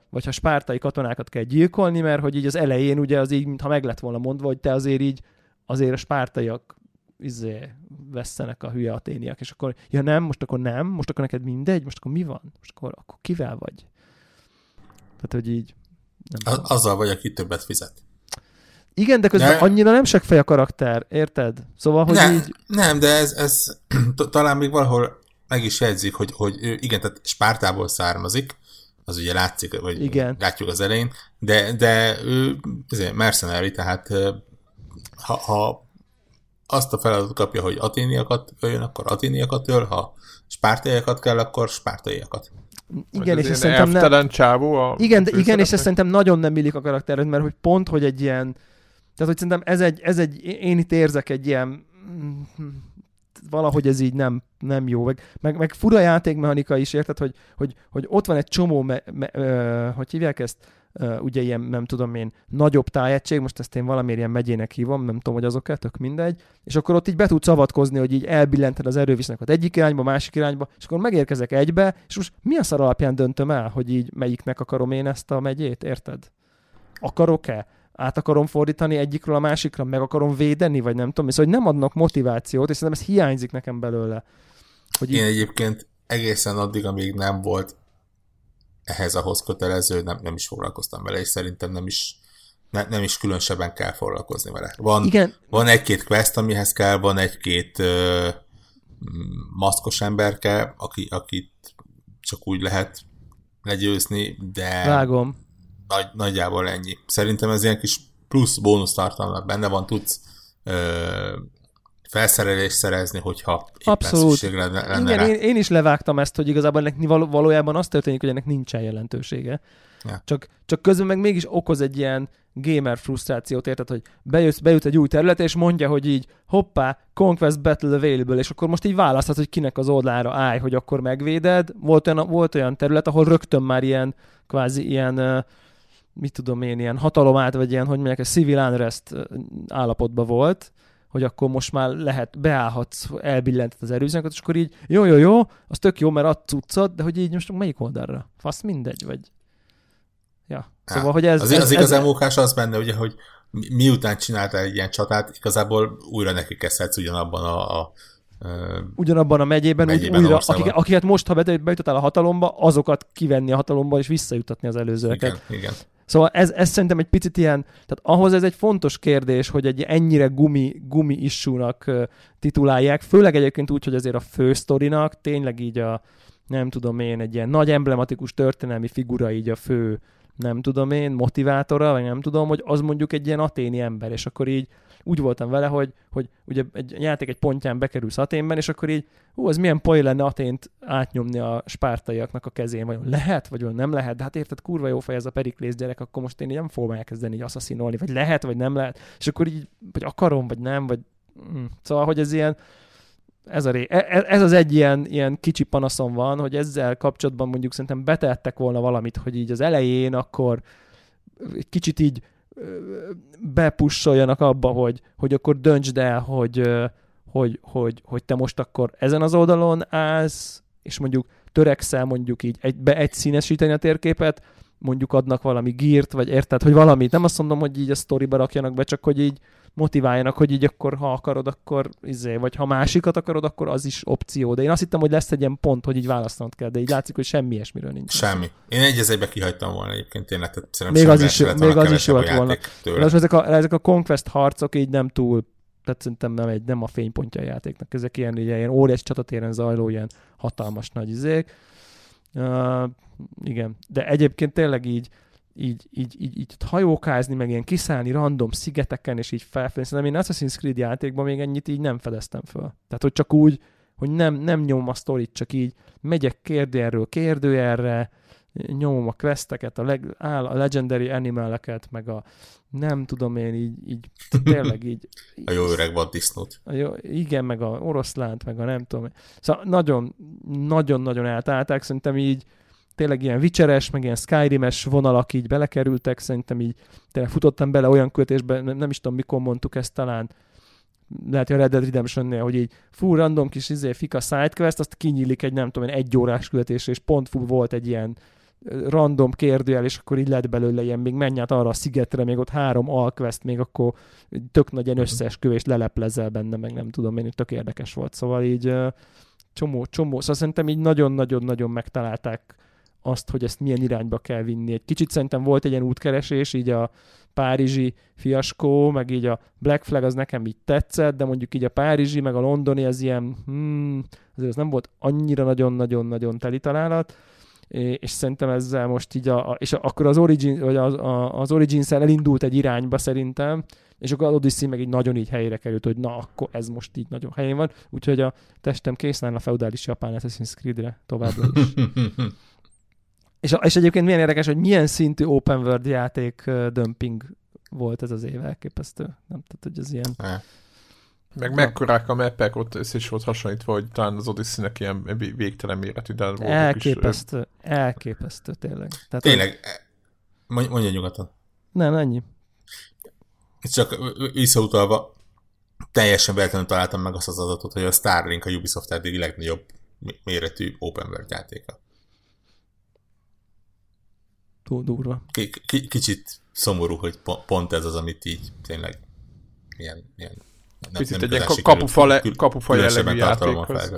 vagy ha spártai katonákat kell gyilkolni, mert hogy így az elején ugye az így, mintha meg lett volna mondva, hogy te azért így azért a spártaiak izé, vesztenek a hülye aténiak, és akkor, ja nem, most akkor nem, most akkor neked mindegy, most akkor mi van? Most akkor, akkor kivel vagy? Tehát, hogy így... Nem a- azzal vagy, aki többet fizet. Igen, de közben de... annyira nem fej a karakter, érted? Szóval, hogy nem, így... Nem, de ez, ez <clears throat> talán még valahol meg is jegyzik, hogy, hogy igen, tehát Spártából származik, az ugye látszik, vagy igen. látjuk az elején, de, de ő mercenary, tehát ha, ha azt a feladatot kapja, hogy aténiakat öljön, akkor aténiakat öl, ha spártaiakat kell, akkor spártaiakat. Igen, és ez szerintem nem... csávó a igen, de, igen, és ez szerintem nagyon nem illik a karaktered, mert hogy pont, hogy egy ilyen tehát, hogy szerintem ez egy, ez egy én itt érzek egy ilyen valahogy ez így nem, nem jó. Meg, meg, meg fura játékmechanika is, érted, hogy, hogy, hogy ott van egy csomó, me, me, ö, hogy hívják ezt, ö, ugye ilyen, nem tudom én, nagyobb tájegység, most ezt én valamiért ilyen megyének hívom, nem tudom, hogy azok tök mindegy, és akkor ott így be tudsz avatkozni, hogy így elbillented az erőviszonyokat egyik irányba, másik irányba, és akkor megérkezek egybe, és most mi a szar alapján döntöm el, hogy így melyiknek akarom én ezt a megyét, érted? Akarok-e? át akarom fordítani egyikről a másikra, meg akarom védeni, vagy nem tudom, szóval hogy nem adnak motivációt, és szerintem ez hiányzik nekem belőle. Hogy Én így... egyébként egészen addig, amíg nem volt ehhez ahhoz kötelező, nem, nem is foglalkoztam vele, és szerintem nem is, ne, nem is különösebben kell foglalkozni vele. Van, Igen. van egy-két quest, amihez kell, van egy-két ö, maszkos emberke, aki, akit csak úgy lehet legyőzni, de... Vágom nagy, nagyjából ennyi. Szerintem ez ilyen kis plusz bónusz tartalma benne van, tudsz ö, felszerelést szerezni, hogyha Abszolút. lenne, lenne Igen, én, én, is levágtam ezt, hogy igazából ennek valójában az történik, hogy ennek nincsen jelentősége. Ja. Csak, csak közben meg mégis okoz egy ilyen gamer frusztrációt, érted, hogy bejössz, bejut egy új terület, és mondja, hogy így hoppá, Conquest Battle Available, és akkor most így választhat, hogy kinek az oldalára állj, hogy akkor megvéded. Volt olyan, volt olyan terület, ahol rögtön már ilyen kvázi ilyen mit tudom én, ilyen hatalomát, vagy ilyen, hogy mondják, a civil unrest állapotban volt, hogy akkor most már lehet, beállhatsz, elbillented az erőzőnket, és akkor így, jó, jó, jó, az tök jó, mert ad cuccot, de hogy így most melyik oldalra? Fasz mindegy, vagy... Ja. Szóval, Há, hogy ez... Az, ez, az igazán mókás az benne, ugye, hogy miután csináltál egy ilyen csatát, igazából újra neki kezdhetsz ugyanabban a, a ugyanabban a megyében, megyében úgy, újra, akik, akiket most, ha bejutottál a hatalomba, azokat kivenni a hatalomba és visszajutatni az előzőeket. Igen, igen. Szóval ez, ez szerintem egy picit ilyen, tehát ahhoz ez egy fontos kérdés, hogy egy ennyire gumi, gumi issúnak titulálják, főleg egyébként úgy, hogy azért a fősztorinak tényleg így a, nem tudom én, egy ilyen nagy emblematikus történelmi figura így a fő, nem tudom én, motivátora, vagy nem tudom, hogy az mondjuk egy ilyen aténi ember, és akkor így úgy voltam vele, hogy, hogy ugye egy játék egy pontján bekerülsz Aténben, és akkor így, hú, ez milyen poén lenne Atént átnyomni a spártaiaknak a kezén, vagy lehet, vagy nem lehet, de hát érted, kurva jó fej ez a periklész gyerek, akkor most én nem fogom elkezdeni így asszaszínolni, vagy lehet, vagy nem lehet, és akkor így, vagy akarom, vagy nem, vagy hm. szóval, hogy ez ilyen, ez, a ré... E, e, ez az egy ilyen, ilyen kicsi panaszom van, hogy ezzel kapcsolatban mondjuk szerintem betettek volna valamit, hogy így az elején akkor egy kicsit így bepussoljanak abba, hogy, hogy akkor döntsd el, hogy, hogy, hogy, hogy te most akkor ezen az oldalon állsz, és mondjuk törekszel mondjuk így egy, be egy színesíteni a térképet, mondjuk adnak valami gírt, vagy érted, hogy valamit. Nem azt mondom, hogy így a sztoriba rakjanak be, csak hogy így motiváljanak, hogy így akkor, ha akarod, akkor izé, vagy ha másikat akarod, akkor az is opció. De én azt hittem, hogy lesz egy ilyen pont, hogy így választanod kell, de így látszik, hogy semmi ilyesmiről nincs. Semmi. Én egy egybe kihagytam volna egyébként tényleg, tehát még az is, még az is jó lett volna. De ezek a, ezek a Conquest harcok így nem túl tehát szerintem nem, egy, nem a fénypontja a játéknak. Ezek ilyen, ugye, ilyen óriás csatatéren zajló, ilyen hatalmas nagy izék. Uh, igen, de egyébként tényleg így, így, így, így, így hajókázni, meg ilyen kiszállni random szigeteken, és így felfedezni. Szerintem én Assassin's Creed játékban még ennyit így nem fedeztem föl. Tehát, hogy csak úgy, hogy nem, nem nyomom a sztorit, csak így megyek kérdőjelről kérdőjelre, nyomom a questeket, a, leg, áll, a legendary animaleket, meg a nem tudom én így, így tényleg így. <laughs> a jó öreg disznót. Igen, meg a oroszlánt, meg a nem tudom. Szóval nagyon, nagyon, nagyon eltálták, szerintem így tényleg ilyen vicseres, meg ilyen Skyrim-es vonalak így belekerültek, szerintem így tényleg futottam bele olyan költésbe, nem, nem is tudom mikor mondtuk ezt talán, lehet, hogy a Red Dead redemption hogy így fú, random kis izé, fika sidequest, azt kinyílik egy nem tudom, egy órás küldetésre, és pont fú, volt egy ilyen random kérdőjel, és akkor így lett belőle ilyen, még menj át arra a szigetre, még ott három alquest, még akkor tök nagy ilyen mhm. összeesküvés leleplezel benne, meg nem tudom én, tök érdekes volt. Szóval így csomó, csomó, szóval szerintem így nagyon-nagyon-nagyon megtalálták azt, hogy ezt milyen irányba kell vinni. Egy kicsit szerintem volt egy ilyen útkeresés, így a párizsi fiaskó, meg így a Black Flag az nekem így tetszett, de mondjuk így a párizsi, meg a londoni az ilyen, hmm, azért az nem volt annyira nagyon-nagyon-nagyon teli találat. És szerintem ezzel most így, a, és akkor az Origin, vagy az, az origins elindult egy irányba szerintem, és akkor az Odyssey meg így nagyon így helyre került, hogy na, akkor ez most így nagyon helyén van, úgyhogy a testem készen a feudális japán Assassin's Creed-re továbbra is. <laughs> és, és egyébként milyen érdekes, hogy milyen szintű open world játék dömping volt ez az év elképesztő. Nem, tehát, hogy ez ilyen... Meg mekkorák a meppek, ott össze is volt hasonlítva, hogy talán az Odyssey-nek ilyen végtelen méretű, de volt Elképesztő, is. elképesztő tényleg. Tehát tényleg, hogy... mondja nyugaton. Nem, ennyi. Csak visszautalva, teljesen véletlenül találtam meg azt az adatot, hogy a Starlink a Ubisoft eddig legnagyobb méretű open world játéka. Túl durva. K- k- kicsit szomorú, hogy pont ez az, amit így tényleg milyen, milyen nem, Picit egy ilyen kapufa, kapufa jellegű játékhoz.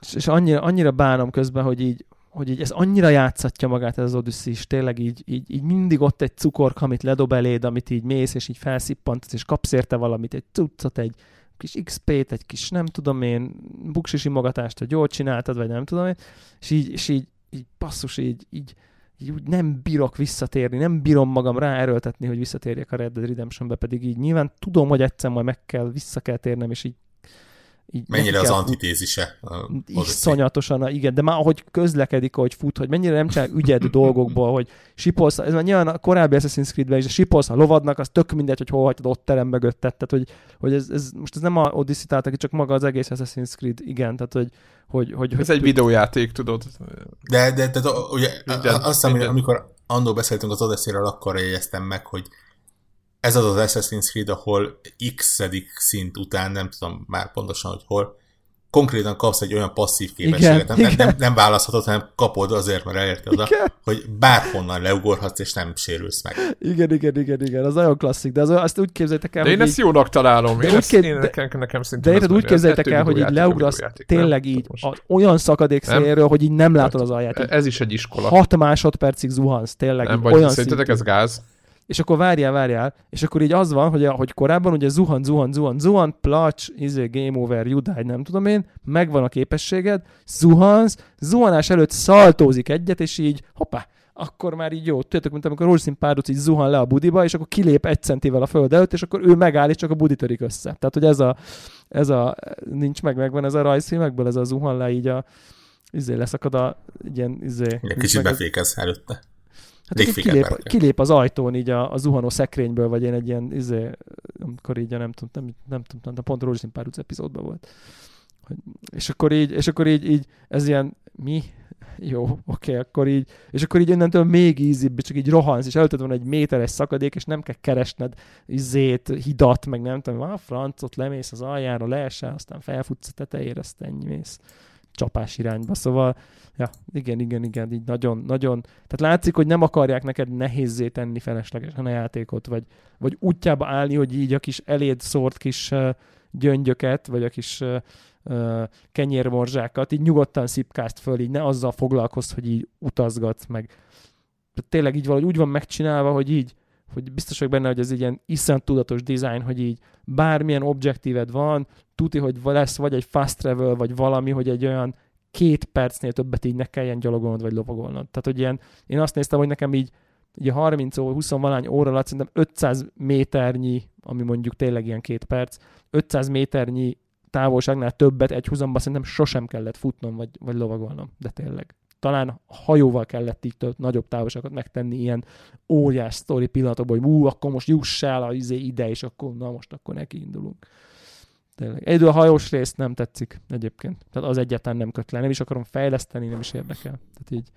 És, és annyira, annyira bánom közben, hogy így, hogy így ez annyira játszatja magát ez az Odyssey is, tényleg így, így, így mindig ott egy cukorka, amit ledob eléd, amit így mész, és így felszippantasz, és kapsz érte valamit, egy cuccot, egy kis XP-t, egy kis nem tudom én, buksisi magatást, hogy jól csináltad, vagy nem tudom én, és így, és így, így passzus, így, így, így úgy nem bírok visszatérni, nem bírom magam ráerőltetni, hogy visszatérjek a Red Dead Redemption-be, pedig így nyilván tudom, hogy egyszer majd meg kell, vissza kell térnem, és így így mennyire az antitézise. Iszonyatosan, igen, de már ahogy közlekedik, ahogy fut, hogy mennyire nem csinál ügyed <clears throat> dolgokból, hogy sipolsz, ez már nyilván a korábbi Assassin's Creed-ben is, a sipolsz a lovadnak, az tök mindegy, hogy hol hagytad ott terem mögött, tehát hogy, hogy ez, ez, most ez nem a Odyssey tehát csak maga az egész Assassin's Creed, igen, tehát hogy, hogy, hogy, ez hogy egy videójáték, tudod. De, de, de, de ugye, minden, azt hiszem, amikor annól beszéltünk az Odyssey-ről, akkor jegyeztem meg, hogy ez az az Assassin's Creed, ahol x szint után, nem tudom már pontosan, hogy hol, konkrétan kapsz egy olyan passzív képességet, nem, nem, nem választhatod, hanem kapod azért, mert elérte oda, igen. hogy bárhonnan leugorhatsz, és nem sérülsz meg. Igen, igen, igen, igen, az nagyon klasszik, de az, azt úgy képzeljétek el, de én ezt így... jónak találom, én, ezt, én nekem, nekem De érted, úgy képzeljétek el, hogy így leugrasz tényleg így az olyan szakadék széléről, hogy így nem látod az alját. Ez is egy iskola. 6 másodpercig zuhansz, tényleg. Nem, vagy olyan szerintetek ez gáz? És akkor várjál, várjál, és akkor így az van, hogy, hogy korábban ugye zuhan, zuhan, zuhan, zuhan, placs, izé, game over, died, nem tudom én, megvan a képességed, zuhansz, zuhanás előtt szaltózik egyet, és így, hoppá, akkor már így jó. Tudjátok, mint amikor rózsaszín párduc így zuhan le a budiba, és akkor kilép egy centivel a föld előtt, és akkor ő megáll, és csak a budi törik össze. Tehát, hogy ez a, ez a nincs meg, megvan ez a rajzfilmekből, ez a zuhan le így a, izé leszakad a ilyen, izé. Kicsit befékez előtte. Hát így kilép, kilép, az ajtón így a, a zuhanó szekrényből, vagy én egy ilyen, izé, amikor így, nem tudom, nem, nem tudom, de pont Rózsaszín pár epizódban volt. És akkor így, és akkor így, így, ez ilyen, mi? Jó, oké, okay, akkor így, és akkor így innentől még ízibb, csak így rohansz, és előtted van egy méteres szakadék, és nem kell keresned izét, hidat, meg nem tudom, a francot lemész az aljára, leesel, aztán felfutsz a tetejére, azt ennyi mész csapás irányba. Szóval, ja, igen, igen, igen, így nagyon, nagyon, tehát látszik, hogy nem akarják neked nehézzé tenni feleslegesen a játékot, vagy, vagy útjába állni, hogy így a kis eléd szórt kis uh, gyöngyöket, vagy a kis uh, uh, kenyérmorzsákat, így nyugodtan szipkázt föl, így ne azzal foglalkozz, hogy így utazgatsz meg. Tehát tényleg így valahogy úgy van megcsinálva, hogy így, hogy biztos vagyok benne, hogy ez egy ilyen iszont tudatos design, hogy így bármilyen objektíved van, tuti, hogy lesz vagy egy fast travel, vagy valami, hogy egy olyan két percnél többet így ne kelljen gyalogolnod, vagy lovagolnod. Tehát, hogy ilyen, én azt néztem, hogy nekem így ugye 30 óra, 20 valány óra alatt szerintem 500 méternyi, ami mondjuk tényleg ilyen két perc, 500 méternyi távolságnál többet egy húzamba szerintem sosem kellett futnom, vagy, vagy lovagolnom, de tényleg talán hajóval kellett így több, nagyobb távolságokat megtenni ilyen óriás sztori pillanatokban, hogy ú, akkor most juss el a izé ide, és akkor na most akkor neki indulunk. Tényleg. Egyedül a hajós részt nem tetszik egyébként. Tehát az egyáltalán nem köt le. Nem is akarom fejleszteni, nem is érdekel. Tehát így.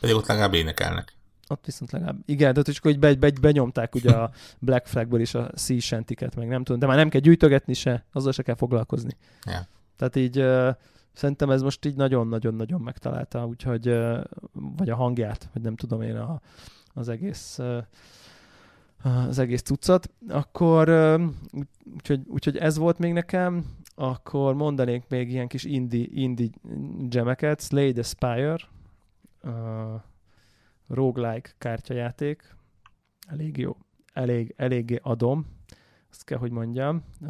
Pedig ott legalább énekelnek. Ott viszont legalább. Igen, de csak hogy be, be, benyomták ugye a <laughs> Black Flagből is a Sea Shantiket, meg nem tudom, de már nem kell gyűjtögetni se, azzal se kell foglalkozni. Ja. Tehát így uh, Szerintem ez most így nagyon-nagyon-nagyon megtalálta, úgyhogy, vagy a hangját, vagy nem tudom én a, az egész az egész cuccot. Akkor úgyhogy, úgyhogy ez volt még nekem, akkor mondanék még ilyen kis indie, indie gemeket, Slay the Spire, uh, roguelike kártyajáték, elég jó, elég, eléggé adom, azt kell, hogy mondjam. Uh,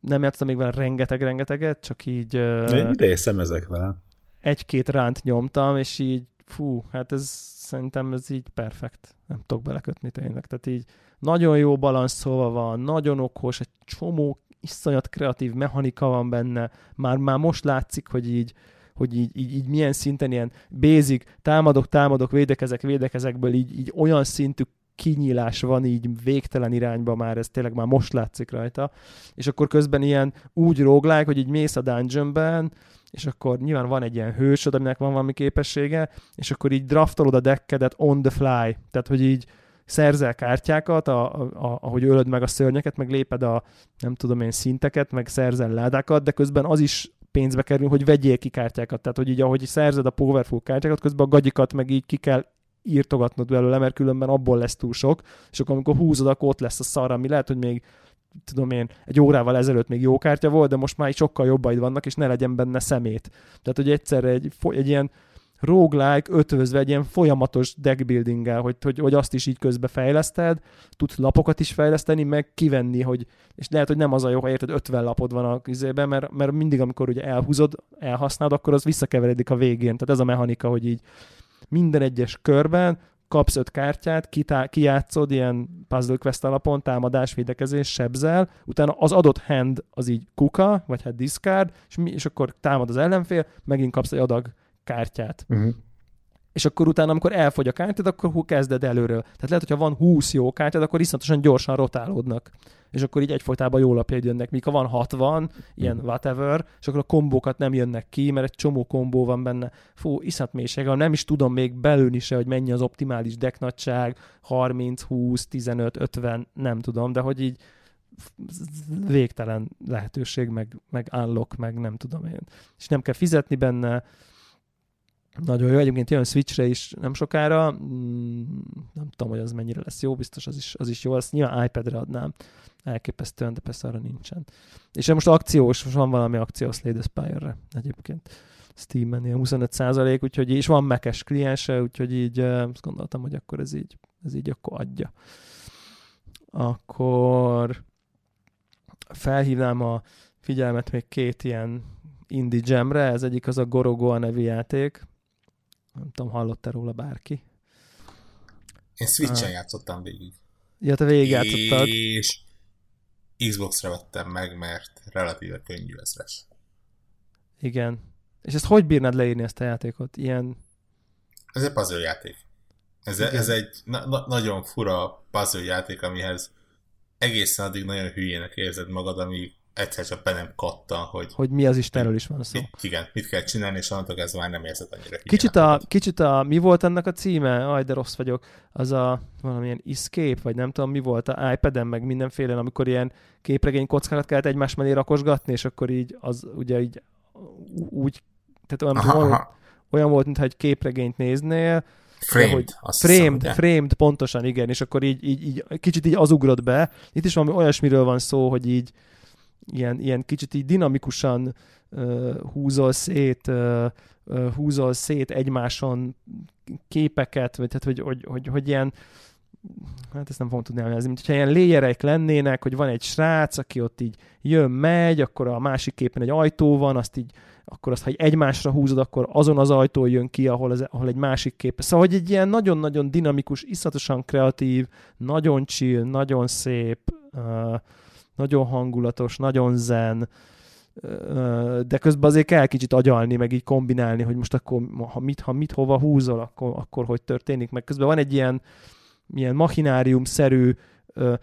nem játszottam még vele rengeteg-rengeteget, csak így... Uh, ideje szemezek vele. Egy-két ránt nyomtam, és így fú, hát ez szerintem ez így perfekt. Nem tudok belekötni tényleg. Tehát így nagyon jó balanszolva van, nagyon okos, egy csomó iszonyat kreatív mechanika van benne. Már, már most látszik, hogy így, hogy így, így, így milyen szinten ilyen basic, támadok, támadok, védekezek, védekezekből így, így olyan szintű kinyílás van így végtelen irányba már, ez tényleg már most látszik rajta, és akkor közben ilyen úgy róglák, hogy így mész a dungeonben, és akkor nyilván van egy ilyen hősöd, aminek van valami képessége, és akkor így draftolod a deckedet on the fly, tehát hogy így szerzel kártyákat, a, a, a, ahogy ölöd meg a szörnyeket, meg léped a nem tudom én szinteket, meg szerzel ládákat, de közben az is pénzbe kerül, hogy vegyél ki kártyákat. Tehát, hogy így ahogy szerzed a powerful kártyákat, közben a gagyikat meg így ki kell írtogatnod belőle, mert különben abból lesz túl sok, és akkor amikor húzod, akkor ott lesz a szar, ami lehet, hogy még tudom én, egy órával ezelőtt még jó kártya volt, de most már sokkal jobbaid vannak, és ne legyen benne szemét. Tehát, hogy egyszerre egy, egy ilyen roguelike ötvözve egy ilyen folyamatos deckbuilding hogy, hogy, hogy azt is így közbe fejleszted, tudsz lapokat is fejleszteni, meg kivenni, hogy, és lehet, hogy nem az a jó, ha érted, 50 lapod van a kizében, mert, mert mindig, amikor ugye elhúzod, elhasználod, akkor az visszakeveredik a végén. Tehát ez a mechanika, hogy így minden egyes körben kapsz öt kártyát, kitá- kijátszod ilyen puzzle quest alapon, támadás, védekezés, sebzel, utána az adott hand az így kuka, vagy hát discard, és, mi, és akkor támad az ellenfél, megint kapsz egy adag kártyát. Uh-huh. És akkor utána, amikor elfogy a kártyád, akkor hú, kezded előről. Tehát lehet, hogyha van 20 jó kártyád, akkor iszonyatosan gyorsan rotálódnak. És akkor így egyfolytában jó lapjaid jönnek. Míg ha van 60, ilyen mhm. whatever, és akkor a kombókat nem jönnek ki, mert egy csomó kombó van benne. Fú, iszat mélység, nem is tudom még belülni se, hogy mennyi az optimális deck nagyság, 30, 20, 15, 50, nem tudom, de hogy így végtelen lehetőség, meg, meg unlock, meg nem tudom én. És nem kell fizetni benne, nagyon jó, egyébként jön Switchre is nem sokára, mm, nem tudom, hogy az mennyire lesz jó, biztos az is, az is jó, azt nyilván iPad-re adnám, elképesztően, de persze arra nincsen. És most akciós, most van valami akció Slade Aspire-re egyébként. Steam-en ilyen 25 százalék, úgyhogy és van mekes kliense, úgyhogy így azt gondoltam, hogy akkor ez így, ez így akkor adja. Akkor felhívnám a figyelmet még két ilyen indie jamre, ez egyik az a Gorogoa nevű játék, nem tudom, hallott-e róla bárki? Én Switch-en ah. játszottam végig. Ja, te végig játszottad. És Xbox-ra vettem meg, mert relatíve könnyű lesz. Igen. És ezt hogy bírnád leírni ezt a játékot? Ilyen... Ez egy puzzle játék. Ez, ez egy na- na- nagyon fura puzzle játék, amihez egészen addig nagyon hülyének érzed magad, amíg egyszer csak be nem kattan, hogy... Hogy mi az Istenről is van szó. Igen, mit kell csinálni, és onnantól ez már nem érzed annyira kicsit a, kicsit a, mi volt ennek a címe? Aj, de rossz vagyok. Az a valamilyen Escape, vagy nem tudom, mi volt a iPad-en, meg mindenféle, amikor ilyen képregény kockákat kellett egymás mellé rakosgatni, és akkor így az ugye így úgy, tehát olyan, aha, aha. olyan volt, mintha egy képregényt néznél, Framed, hogy framed, hiszem, framed, pontosan, igen, és akkor így, így, így, kicsit így az ugrott be. Itt is valami olyasmiről van szó, hogy így, ilyen, ilyen kicsit így dinamikusan uh, húzol szét, uh, uh, húzol szét egymáson képeket, vagy tehát, hogy, hogy, hogy, hogy ilyen hát ezt nem fogom tudni elmondani, mint hogyha ilyen léjerek lennének, hogy van egy srác, aki ott így jön, megy, akkor a másik képen egy ajtó van, azt így, akkor azt, ha egymásra húzod, akkor azon az ajtó jön ki, ahol, az, ahol egy másik kép. Szóval, hogy egy ilyen nagyon-nagyon dinamikus, iszatosan kreatív, nagyon chill, nagyon szép, uh, nagyon hangulatos, nagyon zen, de közben azért kell kicsit agyalni, meg így kombinálni, hogy most akkor ha mit, ha mit hova húzol, akkor, akkor hogy történik. Meg közben van egy ilyen, ilyen machinárium-szerű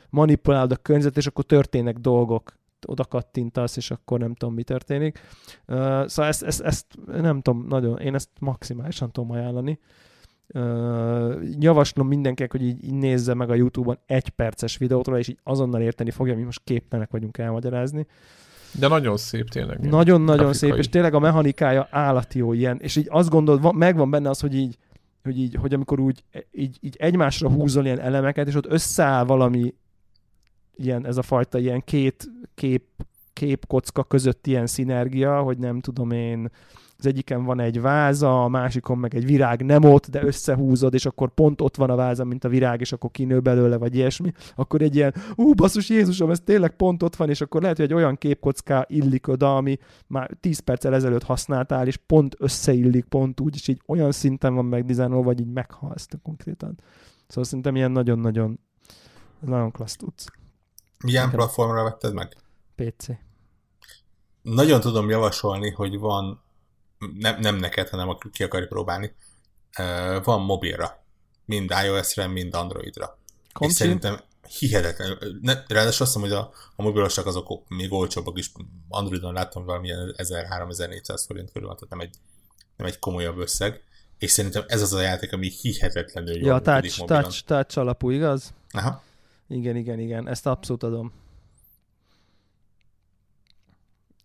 manipulálod a környezet, és akkor történnek dolgok oda kattintasz, és akkor nem tudom, mi történik. Szóval ezt, ezt, ezt nem tudom, nagyon, én ezt maximálisan tudom ajánlani. Uh, javaslom mindenkinek, hogy így, így nézze meg a YouTube-on egy perces videót és így azonnal érteni fogja, mi most képtelenek vagyunk elmagyarázni. De nagyon szép tényleg. Nagyon-nagyon szép, és tényleg a mechanikája állati jó ilyen, és így azt gondolod, van, megvan benne az, hogy így, hogy így, hogy amikor úgy így, így egymásra húzol ilyen elemeket, és ott összeáll valami ilyen, ez a fajta ilyen két kép, képkocka között ilyen szinergia, hogy nem tudom én, az egyiken van egy váza, a másikon meg egy virág nem ott, de összehúzod, és akkor pont ott van a váza, mint a virág, és akkor kinő belőle, vagy ilyesmi, akkor egy ilyen, ú, basszus Jézusom, ez tényleg pont ott van, és akkor lehet, hogy egy olyan képkocká illik oda, ami már 10 perccel ezelőtt használtál, és pont összeillik, pont úgy, és így olyan szinten van megdizájnolva, vagy így meghalsz konkrétan. Szóval szerintem ilyen nagyon-nagyon nagyon klassz tudsz. Milyen platformra vetted meg? PC. Nagyon tudom javasolni, hogy van, nem, nem neked, hanem aki ki akarja próbálni, van mobilra. Mind iOS-re, mind Androidra. Komcsi? És szerintem hihetetlen. Ne, ráadásul azt hiszem, hogy a, a mobilosak azok még olcsóbbak is. Androidon láttam valamilyen 1000-3400 forint körül tehát nem egy, nem egy komolyabb összeg. És szerintem ez az a játék, ami hihetetlenül jó. Ja, touch, touch, touch alapú, igaz? Aha. Igen, igen, igen, ezt abszolút adom.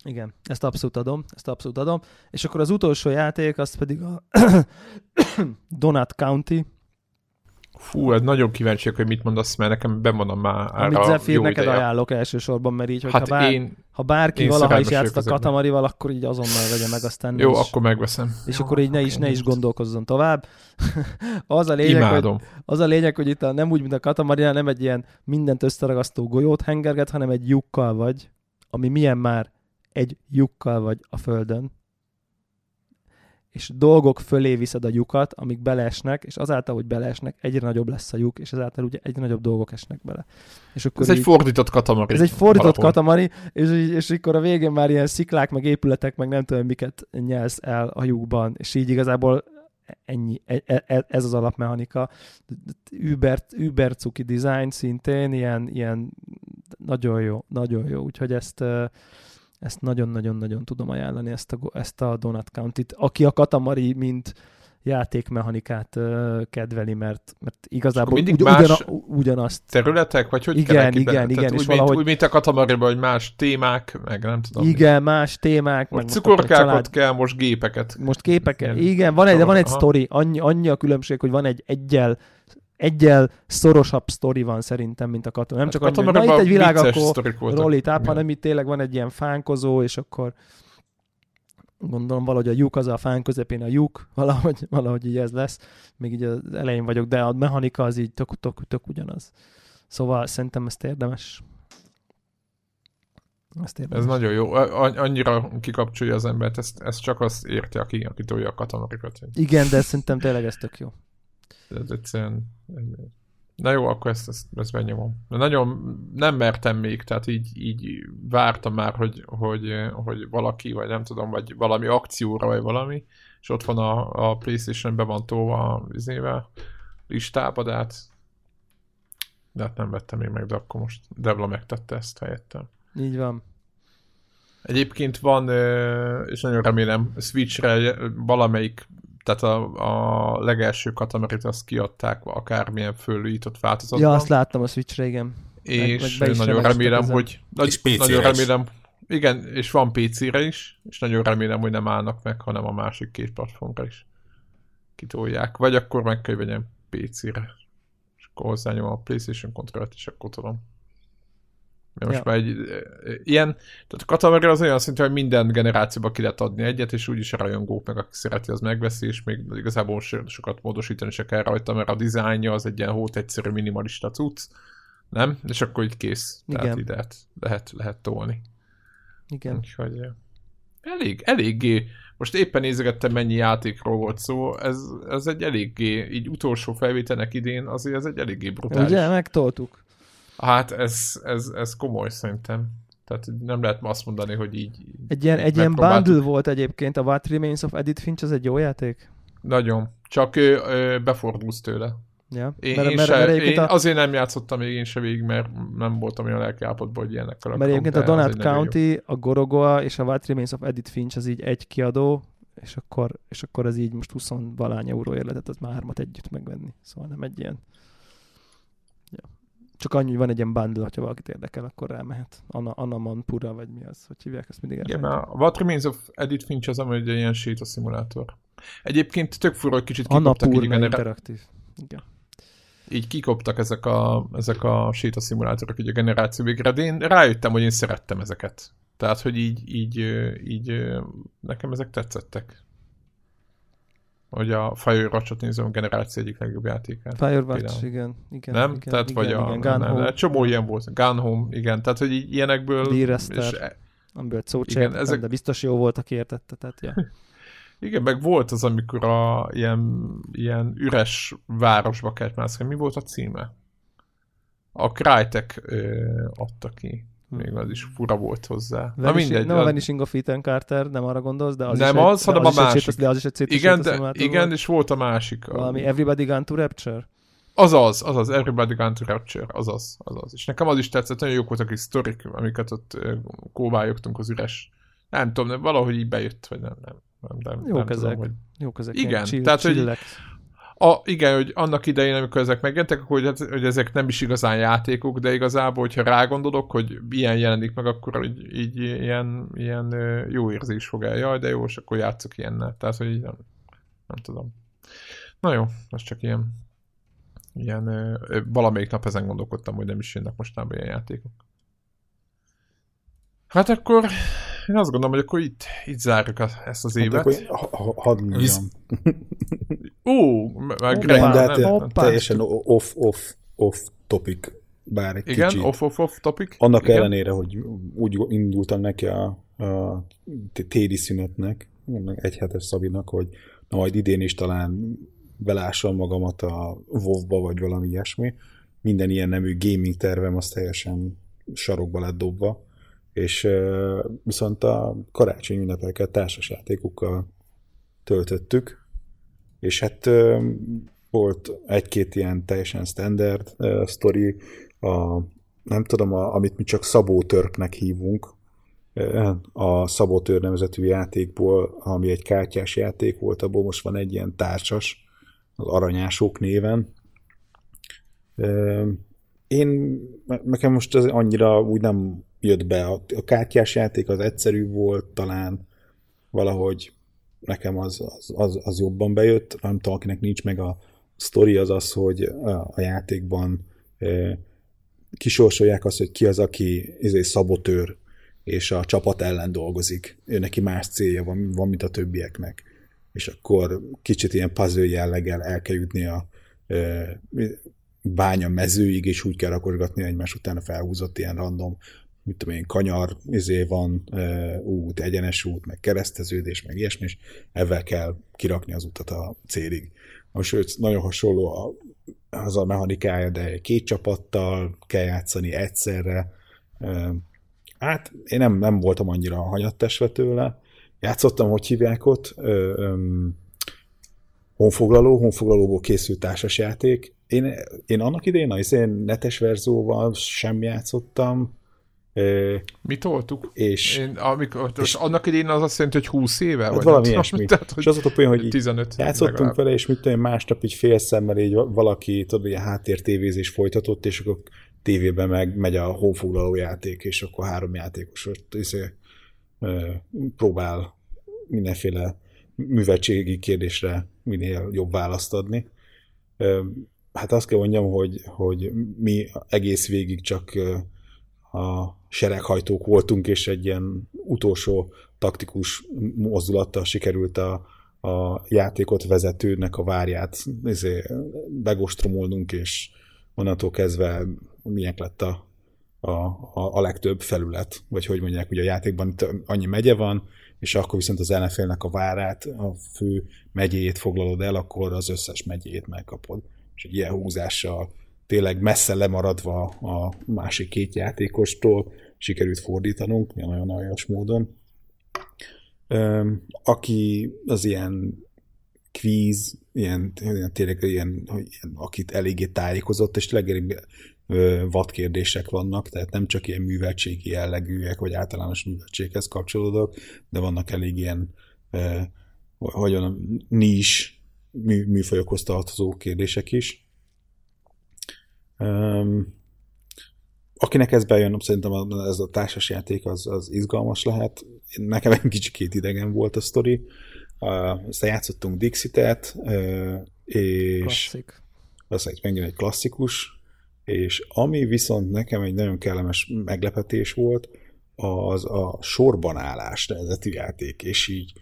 Igen, ezt abszolút adom, ezt abszolút adom. És akkor az utolsó játék, az pedig a <coughs> Donut County. Fú, ez nagyon kíváncsiak, hogy mit mondasz, mert nekem bemondom már Amit Zephyr neked ideje. ajánlok elsősorban, mert így, hogy hát ha, bár, én, ha bárki én valaha is játszott a Katamarival, akkor így azonnal vegye meg, aztán Jó, is, akkor megveszem. És Jó, akkor így ne is, ne is gondolkozzon tovább. <laughs> az, a lényeg, Imádom. hogy, az a lényeg, hogy itt a, nem úgy, mint a Katamarinál, nem egy ilyen mindent összeragasztó golyót hengerget, hanem egy lyukkal vagy, ami milyen már egy lyukkal vagy a földön, és dolgok fölé viszed a lyukat, amik beleesnek, és azáltal, hogy beleesnek, egyre nagyobb lesz a lyuk, és ezáltal ugye egyre nagyobb dolgok esnek bele. És akkor ez így, egy fordított katamari. Ez egy fordított valahol. katamari, és, és akkor a végén már ilyen sziklák, meg épületek, meg nem tudom miket nyelsz el a lyukban, és így igazából ennyi, e, e, e, ez az alapmechanika. Uber, Uber cuki design szintén, ilyen, ilyen nagyon jó, nagyon jó, úgyhogy ezt ezt nagyon-nagyon-nagyon tudom ajánlani, ezt a, ezt a Donut County-t. Aki a Katamari, mint játékmechanikát uh, kedveli, mert, mert igazából ugy, ugyan, ugyanazt. Területek, vagy hogy Igen, igen, igen. igen úgy, valahogy... mint, úgy, mint a Katamariban, hogy más témák, meg nem tudom. Igen, mi. más témák. Most meg cukorkákat család... kell, most gépeket. Most gépeket, igen van egy, de van egy sztori, annyi, annyi a különbség, hogy van egy egyel egyel szorosabb sztori van szerintem, mint a katona. Nem csak hát annyi, hogy na itt egy világ, akkor roll it up, hanem itt tényleg van egy ilyen fánkozó, és akkor gondolom valahogy a lyuk az a fán közepén a lyuk, valahogy, <laughs> valahogy így ez lesz. Még így az elején vagyok, de a mechanika az így tök, tök, tök ugyanaz. Szóval szerintem ezt érdemes. Ezt érdemes. Ez nagyon jó. Annyira kikapcsolja az embert, ezt, ezt csak azt érti, aki, aki tolja a katonarikat. Igen, de szerintem tényleg ez tök jó. Ez egyszerűen... Na jó, akkor ezt, ezt, ezt benyomom. De nagyon nem mertem még, tehát így, így vártam már, hogy, hogy, hogy valaki, vagy nem tudom, vagy valami akcióra, vagy valami, és ott van a, a Playstation be van tolva izével listába, de hát, de hát nem vettem még meg, de akkor most Devla megtette ezt helyettem. Így van. Egyébként van, és nagyon remélem, Switchre valamelyik tehát a, a legelső katamarit azt kiadták akármilyen fölújított változatban. Ja, azt láttam a Switch-re, igen. És meg, meg nagyon remélem, ezen. hogy nagy, és nagyon remélem, igen, és van PC-re is, és nagyon remélem, hogy nem állnak meg, hanem a másik két platformra is kitolják. Vagy akkor meg kell vegyem PC-re. És akkor hozzányom a PlayStation kontrollt, és akkor tudom. Mert most ja. már egy ilyen, tehát a Katamari az olyan szintű, hogy minden generációba ki lehet adni egyet, és úgyis a rajongók meg, aki szereti, az megveszi, és még igazából sokat módosítani se kell rajta, mert a dizájnja az egy ilyen hót egyszerű minimalista cucc, nem? És akkor így kész. Igen. Tehát ide lehet, lehet, lehet tolni. Igen. Úgyhogy elég, eléggé, most éppen nézegettem, mennyi játékról volt szó, ez, ez egy eléggé, így utolsó felvételnek idén, azért ez egy eléggé brutális. Ugye, megtoltuk. Hát ez, ez, ez komoly szerintem. Tehát nem lehet azt mondani, hogy így... Egy ilyen, egy ilyen bundle volt egyébként, a What Remains of Edith Finch, az egy jó játék? Nagyon. Csak ő, ő befordulsz tőle. Ja. Én, mert, én, mert, se, mert én a... azért nem játszottam még én se végig, mert nem voltam olyan lelkiállapotban, hogy ilyenekkel Mert egyébként a Donut County, a Gorogoa és a What Remains of Edith Finch az így egy kiadó, és akkor, és akkor ez így most 20 valány euróért lehetett az már hármat együtt megvenni. Szóval nem egy ilyen csak annyi, hogy van egy ilyen bundle, ha valakit érdekel, akkor rámehet. Anna, Anna Manpura, vagy mi az, hogy hívják, ezt mindig Igen, a What Remains of Edith Finch az, ami egy ilyen séta szimulátor. Egyébként tök fura, hogy kicsit kikoptak így genera- interaktív. Igen. Így kikoptak ezek a, ezek a séta szimulátorok így a generáció végre, de én rájöttem, hogy én szerettem ezeket. Tehát, hogy így, így, így nekem ezek tetszettek. Hogy a Firewatch-ot nézem, a generáció egyik legjobb játékát. Firewatch, igen, igen. Nem? Igen, tehát igen, vagy a... igen, Gun nem, Home. csomó ilyen volt. Gun Home, igen. Tehát, hogy ilyenekből... Direster. és- Amiből szó Igen, igen, ezek- de biztos jó volt, aki értette. Tehát, ja. <laughs> Igen, meg volt az, amikor a ilyen, ilyen üres városba kellett mászkálni. Mi volt a címe? A Crytek ö, adta ki. Még az is fura volt hozzá. Na Vanishing, mindegy. nem a az- Vanishing of Ethan Carter, nem arra gondolsz, de az Nem is az, egy, hanem a is másik. szétos- De az is egy szétos igen, de, igen, volt. és volt a másik. a- Valami Everybody Gone to Rapture? Azaz, azaz, Everybody Gone to Rapture, azaz, azaz. És nekem az is tetszett, nagyon jók voltak a kis sztorik, amiket ott kóvályogtunk az üres. Nem tudom, nem, valahogy így bejött, vagy nem, nem. nem, nem Jók nem ezek. Tudom, hogy... Jók ezek. Igen, chill, tehát, hogy- chillek. A, igen, hogy annak idején, amikor ezek megjelentek, akkor hogy, hogy ezek nem is igazán játékok, de igazából, hogyha rágondolok, hogy ilyen jelenik meg, akkor így, így ilyen, ilyen jó érzés fog el. Jaj, de jó, és akkor játszok ilyennel. Tehát, hogy így nem, nem tudom. Na jó, ez csak ilyen, ilyen ö, valamelyik nap ezen gondolkodtam, hogy nem is jönnek mostában ilyen játékok. Hát akkor én azt gondolom, hogy akkor itt, itt zárjuk a, ezt az Hát évet. akkor ha, ha, hadd mondjam. Visz- <laughs> Ú, meg Nem, de hát teljesen off, off, off topic, bár egy Igen, kicsit. off, off, off topic. Annak Igen. ellenére, hogy úgy indultam neki a, a téli szünetnek, egy hetes Szabinak, hogy na majd idén is talán belássam magamat a WoW-ba, vagy valami ilyesmi. Minden ilyen nemű gaming tervem az teljesen sarokba lett dobva, és viszont a karácsony ünnepeket társasjátékokkal töltöttük, és hát volt egy-két ilyen teljesen standard uh, sztori, a, nem tudom, a, amit mi csak szabótörpnek hívunk, uh, a szabótör nevezetű játékból, ami egy kártyás játék volt, abból most van egy ilyen társas, az aranyások néven. Én, nekem most ez annyira úgy nem jött be. A kártyás játék az egyszerű volt, talán valahogy nekem az, az, az, az jobban bejött. Nem tudom, akinek nincs meg a sztori, az az, hogy a, a játékban kisorsolják azt, hogy ki az, aki izé, szabotőr, és a csapat ellen dolgozik. Ő neki más célja van, van mint a többieknek. És akkor kicsit ilyen puzzle jelleggel el kell jutni a bánya mezőig, és úgy kell rakosgatni egymás után felhúzott ilyen random mit tudom én, kanyar, izé van, út, egyenes út, meg kereszteződés, meg ilyesmi, és ezzel kell kirakni az utat a célig. Most nagyon hasonló a, az a mechanikája, de két csapattal kell játszani egyszerre. E, hát én nem, nem voltam annyira hanyattesve tőle. Játszottam, hogy hívják ott, honfoglaló, honfoglalóból készült társasjáték. Én, én annak idején én netes verzióval sem játszottam, Mi toltuk? és, Én, amikor, és annak idején az azt jelenti, hogy 20 éve? hát vagy valami nem ilyesmi. Tehát, és az volt a poén, hogy így 15 játszottunk legalább. vele, és mit tudom, másnap így félszemmel így valaki, tudod, ilyen háttértévézés folytatott, és akkor tévében meg megy a honfoglaló játék, és akkor három játékos ott izé, próbál mindenféle műveltségi kérdésre minél jobb választ adni. Hát azt kell mondjam, hogy, hogy mi egész végig csak a sereghajtók voltunk, és egy ilyen utolsó taktikus mozdulattal sikerült a, a játékot vezetőnek a várját izé, begostromolnunk, és onnantól kezdve milyen lett a, a, a, a legtöbb felület, vagy hogy mondják, ugye a játékban itt annyi megye van, és akkor viszont az ellenfélnek a várát, a fő megyét foglalod el, akkor az összes megyét megkapod. És egy ilyen húzással tényleg messze lemaradva a másik két játékostól sikerült fordítanunk, nagyon aljas módon. Aki az ilyen kvíz, ilyen, ilyen tényleg ilyen, ilyen, akit eléggé tájékozott, és tényleg vad kérdések vannak, tehát nem csak ilyen műveltségi jellegűek, vagy általános műveltséghez kapcsolódok, de vannak elég ilyen, eh, hogy mondjam, nis mű, műfajokhoz tartozó kérdések is. Um, akinek ez bejön, szerintem ez a társasjáték az, az izgalmas lehet. Nekem egy kicsikét idegen volt a sztori. Uh, aztán játszottunk Dixit-et, uh, és Klasszik. az egy megint egy klasszikus, és ami viszont nekem egy nagyon kellemes meglepetés volt, az a sorban állás nevezetű játék, és így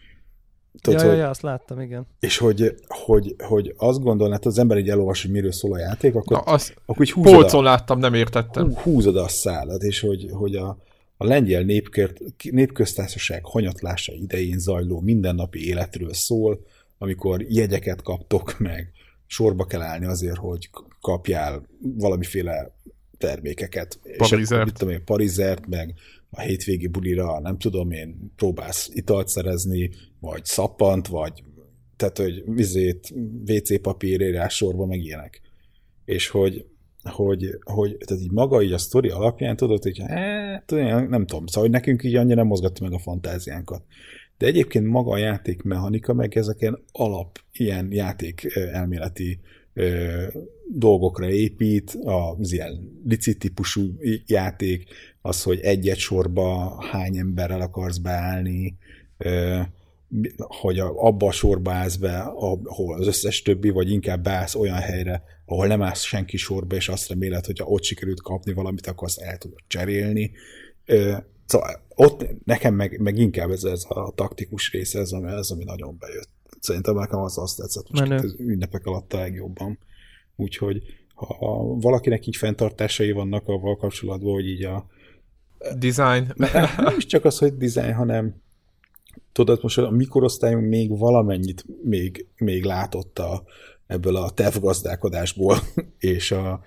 Tudod, ja, hogy, ja, azt láttam, igen. És hogy, hogy, hogy azt gondolnád, az ember így elolvas, hogy miről szól a játék, akkor, Na, azt akkor így húzod Polcon a, láttam, nem értettem. Húzod a szálat, és hogy, hogy a, a lengyel népkört, népköztársaság hanyatlása idején zajló mindennapi életről szól, amikor jegyeket kaptok meg, sorba kell állni azért, hogy kapjál valamiféle termékeket. Parizert. És mit tudom én, parizert, meg a hétvégi bulira, nem tudom én, próbálsz italt szerezni, vagy szappant, vagy tehát, hogy vizét, WC papírérás sorba, meg ilyenek. És hogy, hogy, hogy tehát így maga így a sztori alapján tudod, hogy hát, nem tudom, szóval hogy nekünk így annyira nem mozgatta meg a fantáziánkat. De egyébként maga a játékmechanika, meg ezeken alap ilyen játék elméleti dolgokra épít, az ilyen licit típusú játék, az, hogy egy-egy sorba hány emberrel akarsz beállni, hogy abba a sorba állsz be, ahol az összes többi, vagy inkább beállsz olyan helyre, ahol nem állsz senki sorba, és azt reméled, hogy ha ott sikerült kapni valamit, akkor azt el tudod cserélni. Szóval ott nekem meg, meg inkább ez, ez a taktikus része, ez, ami, ez, ami nagyon bejött. Szerintem nekem az azt tetszett most az ünnepek alatt a legjobban. Úgyhogy ha valakinek így fenntartásai vannak avval kapcsolatban, hogy így a design. <laughs> Nem is csak az, hogy design, hanem tudod, most a mikorosztályunk még valamennyit még, még látott ebből a tervgazdálkodásból, <laughs> és a,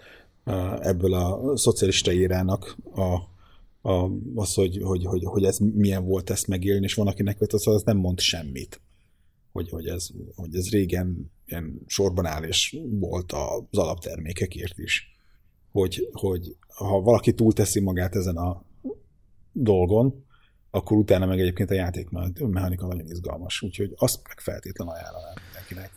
a, ebből a szocialista érának a, a, az, hogy, hogy, hogy, hogy, ez milyen volt ezt megélni, és van, akinek az, az nem mond semmit. Hogy, hogy, ez, hogy ez régen ilyen sorban áll, és volt az alaptermékekért is. Hogy, hogy ha valaki túlteszi magát ezen a dolgon, akkor utána meg egyébként a játékmechanika nagyon izgalmas, úgyhogy azt meg feltétlen ajánlanám mindenkinek.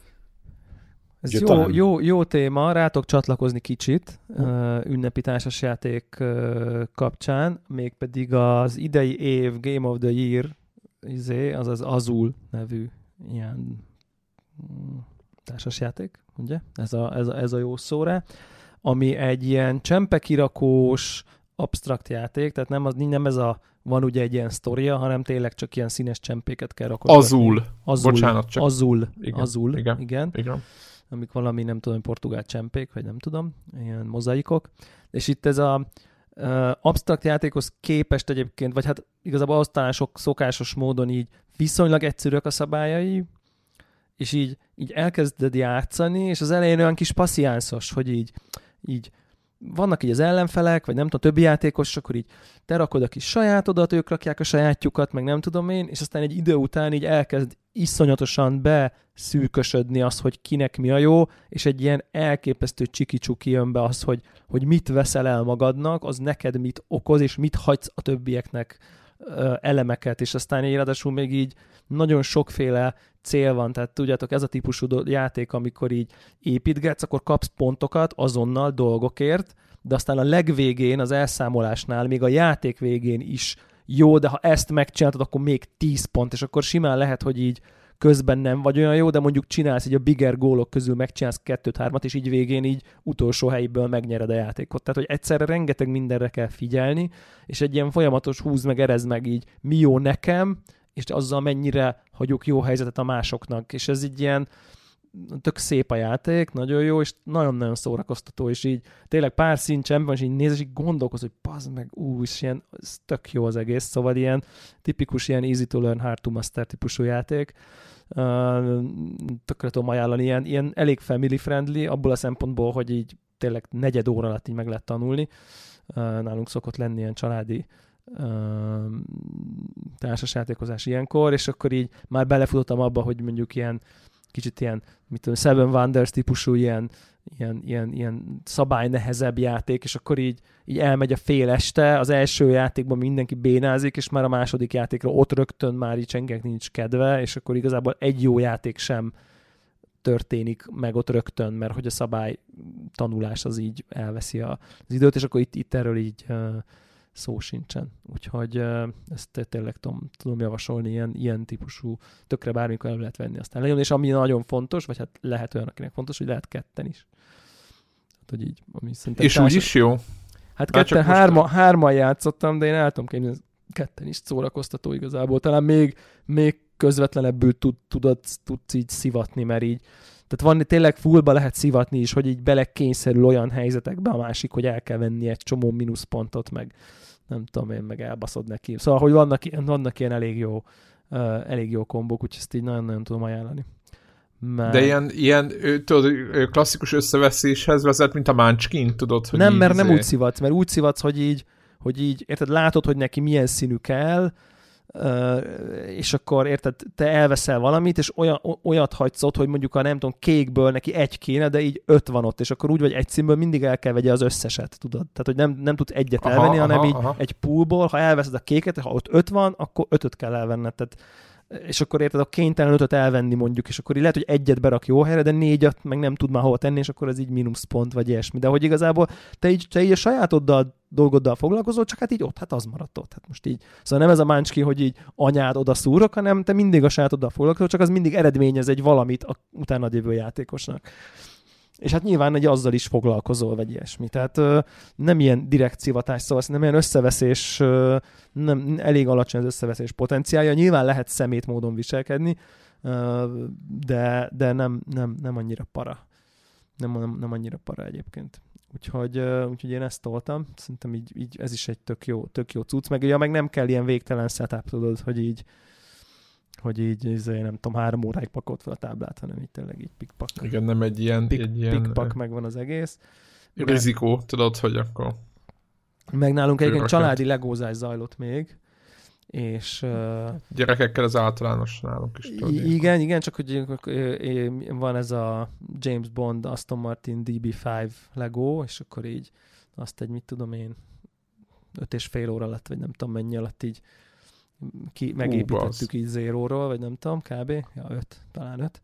Ez jó, talán... jó, jó téma, rátok csatlakozni kicsit uh, ünnepi társasjáték uh, kapcsán, mégpedig az idei év Game of the Year, izé, az az Azul nevű ilyen mm, társasjáték, ugye? Ez a, ez a, ez a jó szóra, ami egy ilyen csempekirakós, abstrakt játék, tehát nem, az, nem ez a van ugye egy ilyen sztoria, hanem tényleg csak ilyen színes csempéket kell rakni. Azul. azul. Bocsánat, csak. Azul. Igen. Azul. Igen. Igen. Igen. Amik valami, nem tudom, portugál csempék, vagy nem tudom, ilyen mozaikok. És itt ez a uh, abstrakt játékhoz képest egyébként, vagy hát igazából az talán sok szokásos módon így viszonylag egyszerűek a szabályai, és így, így elkezded játszani, és az elején olyan kis passziánszos, hogy így, így vannak így az ellenfelek, vagy nem tudom, többi játékos, akkor így te rakod a kis sajátodat, ők rakják a sajátjukat, meg nem tudom én, és aztán egy idő után így elkezd iszonyatosan beszűkösödni az, hogy kinek mi a jó, és egy ilyen elképesztő csiki jön be az, hogy, hogy mit veszel el magadnak, az neked mit okoz, és mit hagysz a többieknek elemeket, és aztán így ráadásul még így nagyon sokféle cél van, tehát tudjátok, ez a típusú játék, amikor így építgetsz, akkor kapsz pontokat azonnal dolgokért, de aztán a legvégén, az elszámolásnál, még a játék végén is jó, de ha ezt megcsináltad, akkor még 10 pont, és akkor simán lehet, hogy így közben nem vagy olyan jó, de mondjuk csinálsz így a bigger gólok közül megcsinálsz kettőt-hármat, és így végén így utolsó helyből megnyered a játékot. Tehát, hogy egyszerre rengeteg mindenre kell figyelni, és egy ilyen folyamatos húz meg, erez meg így, mi jó nekem, és azzal mennyire hagyjuk jó helyzetet a másoknak. És ez így ilyen, tök szép a játék, nagyon jó, és nagyon-nagyon szórakoztató, és így tényleg pár szinten van, és így néz, és így gondolkoz, hogy pazd meg, ú, és ilyen, ez tök jó az egész, szóval ilyen tipikus ilyen easy to learn, hard to master típusú játék. Uh, tökre tudom ajánlani, ilyen, ilyen elég family friendly, abból a szempontból, hogy így tényleg negyed óra alatt így meg lehet tanulni. Uh, nálunk szokott lenni ilyen családi társasjátékozás ilyenkor, és akkor így már belefutottam abba, hogy mondjuk ilyen kicsit ilyen, mit tudom, Seven Wonders típusú ilyen, ilyen, ilyen, ilyen szabálynehezebb játék, és akkor így, így elmegy a fél este, az első játékban mindenki bénázik, és már a második játékra ott rögtön már így senkinek nincs kedve, és akkor igazából egy jó játék sem történik meg ott rögtön, mert hogy a szabály tanulás az így elveszi az időt, és akkor itt, itt erről így uh, szó sincsen. Úgyhogy ezt tényleg tudom, tudom javasolni, ilyen, ilyen típusú, tökre bármikor el lehet venni aztán legyen, és ami nagyon fontos, vagy hát lehet olyan, akinek fontos, hogy lehet ketten is. Hát, hogy így, ami és társ... úgy is jó? Hát ketten, hárma, most... hárman játszottam, de én el tudom képzelni, ketten is szórakoztató igazából. Talán még, még közvetlenebbül tud, tudod, tudsz így szivatni, mert így tehát van, tényleg fullba lehet szivatni is, hogy így belekényszerül olyan helyzetekbe a másik, hogy el kell venni egy csomó mínuszpontot, meg nem tudom én, meg elbaszod neki. Szóval, hogy vannak, vannak ilyen elég jó, uh, elég jó kombok, úgyhogy ezt így nagyon-nagyon tudom ajánlani. Mert... De ilyen, ilyen tudod, klasszikus összeveszéshez vezet, mint a Munchkin, tudod, hogy Nem, mert nem izé- úgy szivatsz, mert úgy szivatsz, hogy így, hogy így, érted, látod, hogy neki milyen színű kell, és akkor érted, te elveszel valamit, és olyan, olyat hagysz ott, hogy mondjuk a nem tudom, kékből neki egy kéne, de így öt van ott, és akkor úgy vagy egy színből mindig el kell vegye az összeset, tudod? Tehát, hogy nem, nem tudsz egyet aha, elvenni, aha, hanem így aha. egy poolból, ha elveszed a kéket, ha ott öt van, akkor ötöt kell elvenned. Tehát és akkor érted, a kénytelen ötöt elvenni mondjuk, és akkor így lehet, hogy egyet berak jó helyre, de négyet meg nem tud már hova tenni, és akkor ez így mínuszpont, vagy ilyesmi. De hogy igazából te így, te így a sajátoddal dolgoddal foglalkozol, csak hát így ott, hát az maradt ott. Hát most így. Szóval nem ez a máncski, hogy így anyád oda szúrok, hanem te mindig a sajátoddal foglalkozol, csak az mindig eredményez egy valamit a utána jövő játékosnak. És hát nyilván egy azzal is foglalkozol, vagy ilyesmi. Tehát ö, nem ilyen direkt szivatás, szóval nem ilyen összeveszés, ö, nem, elég alacsony az összeveszés potenciálja. Nyilván lehet szemét módon viselkedni, ö, de, de nem, nem, nem annyira para. Nem, nem, nem annyira para egyébként. Úgyhogy, úgyhogy én ezt toltam. Szerintem így, így ez is egy tök jó, tök jó cucc. Meg ugye meg nem kell ilyen végtelen setup, tudod, hogy így hogy így, így nem tudom, három óráig pakolt fel a táblát, hanem így tényleg így pikpak. Igen, nem egy ilyen... Pik, egy ilyen pikpak megvan az egész. Rizikó, tudod, hogy akkor... Meg nálunk egyébként családi legózás zajlott még, és... Uh, Gyerekekkel az általános nálunk is. Tudod, igen, igen, csak hogy van ez a James Bond Aston Martin DB5 Lego, és akkor így azt egy, mit tudom én, öt és fél óra alatt, vagy nem tudom mennyi alatt így ki, megépítettük Hú, így zéróról, vagy nem tudom, kb. Ja, öt, talán öt.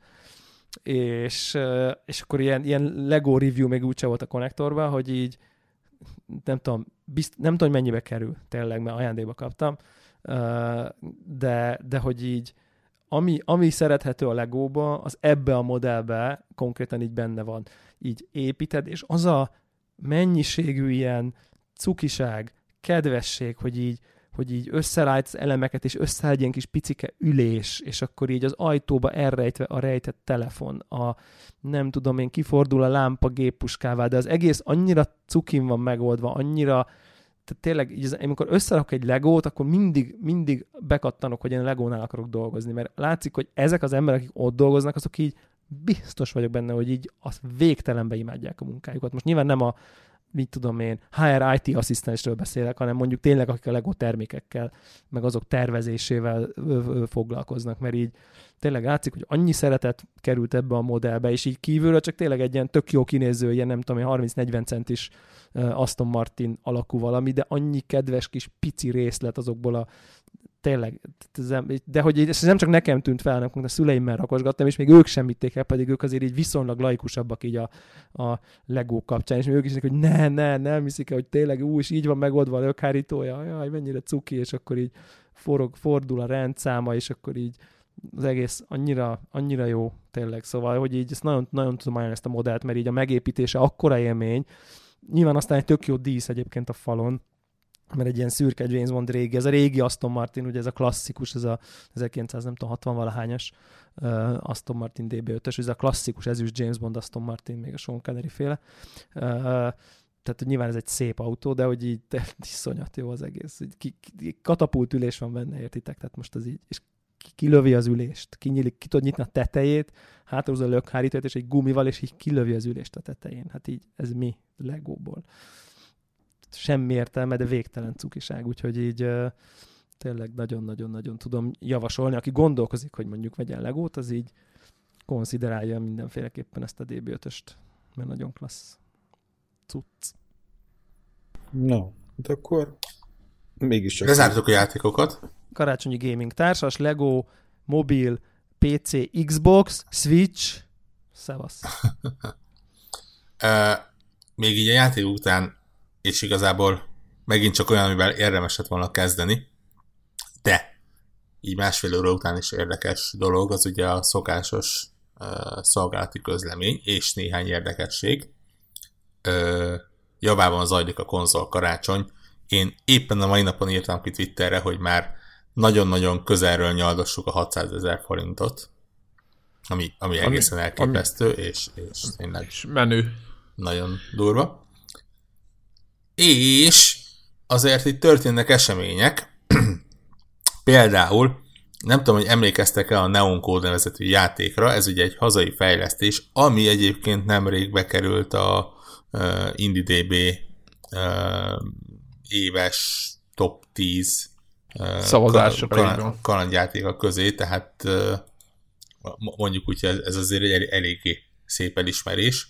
És, és akkor ilyen, ilyen Lego review még úgyse volt a konnektorban, hogy így nem tudom, bizt, nem tudom, hogy mennyibe kerül, tényleg, mert ajándékba kaptam, de, de hogy így ami, ami szerethető a Legóba, az ebbe a modellbe konkrétan így benne van. Így építed, és az a mennyiségű ilyen cukiság, kedvesség, hogy így hogy így összerájtsz elemeket, és összeáll egy ilyen kis picike ülés, és akkor így az ajtóba elrejtve a rejtett telefon, a nem tudom én, kifordul a lámpa géppuskává, de az egész annyira cukin van megoldva, annyira tehát tényleg, így, amikor összerakok egy legót, akkor mindig, mindig bekattanok, hogy én legónál akarok dolgozni, mert látszik, hogy ezek az emberek, akik ott dolgoznak, azok így biztos vagyok benne, hogy így az végtelenbe imádják a munkájukat. Most nyilván nem a mit tudom én, HR IT asszisztensről beszélek, hanem mondjuk tényleg, akik a LEGO termékekkel, meg azok tervezésével foglalkoznak, mert így tényleg látszik, hogy annyi szeretet került ebbe a modellbe, és így kívülről csak tényleg egy ilyen tök jó kinéző, ilyen nem tudom, 30-40 centis Aston Martin alakú valami, de annyi kedves kis pici részlet azokból a tényleg, de hogy ez nem csak nekem tűnt fel, hanem a szüleimmel rakosgattam, és még ők sem vitték el, pedig ők azért így viszonylag laikusabbak így a, a Lego kapcsán, és ők is hogy ne, ne, nem hiszik hogy tényleg új, és így van megoldva a lökhárítója, jaj, mennyire cuki, és akkor így forog, fordul a rendszáma, és akkor így az egész annyira, annyira jó tényleg, szóval, hogy így ezt nagyon, nagyon tudom ajánlani ezt a modellt, mert így a megépítése akkora élmény, nyilván aztán egy tök jó dísz egyébként a falon, mert egy ilyen szürke James Bond régi, ez a régi Aston Martin, ugye ez a klasszikus, ez a 1960 valahányas uh, Aston Martin DB5-ös, ez a klasszikus ezüst James Bond Aston Martin, még a Sean Connery féle. Uh, tehát nyilván ez egy szép autó, de hogy így de, <laughs> iszonyat jó az egész. Ki, ki, katapult ülés van benne, értitek? Tehát most az így, és kilövi az ülést, kinyílik, ki tud nyitni a tetejét, hátrahúzza a lökhárítót, és egy gumival, és így kilövi az ülést a tetején. Hát így, ez mi? Legóból semmi értelme, de végtelen cukiság, úgyhogy így uh, tényleg nagyon-nagyon-nagyon tudom javasolni. Aki gondolkozik, hogy mondjuk vegyen legót, az így konsiderálja mindenféleképpen ezt a DB5-öst, mert nagyon klassz cucc. No, de akkor mégis csak... Lezártuk a játékokat. Karácsonyi gaming társas, Lego, mobil, PC, Xbox, Switch, szevasz. <laughs> uh, még így a játék után és igazából megint csak olyan, amivel érdemes lett volna kezdeni, de így másfél óra után is érdekes dolog, az ugye a szokásos uh, szolgálati közlemény, és néhány érdekesség. Uh, javában zajlik a konzol karácsony, Én éppen a mai napon írtam ki Twitterre, hogy már nagyon-nagyon közelről nyaldassuk a 600 ezer forintot, ami, ami egészen elképesztő, ami, és, és tényleg és menő. nagyon durva. És azért itt történnek események, <clears throat> például nem tudom, hogy emlékeztek-e a Neon Code nevezetű játékra, ez ugye egy hazai fejlesztés, ami egyébként nemrég bekerült a uh, IndieDB uh, éves top 10 uh, szavazásra kaland, kalandjátéka közé, tehát uh, mondjuk úgy, ez, ez azért egy eléggé szép elismerés.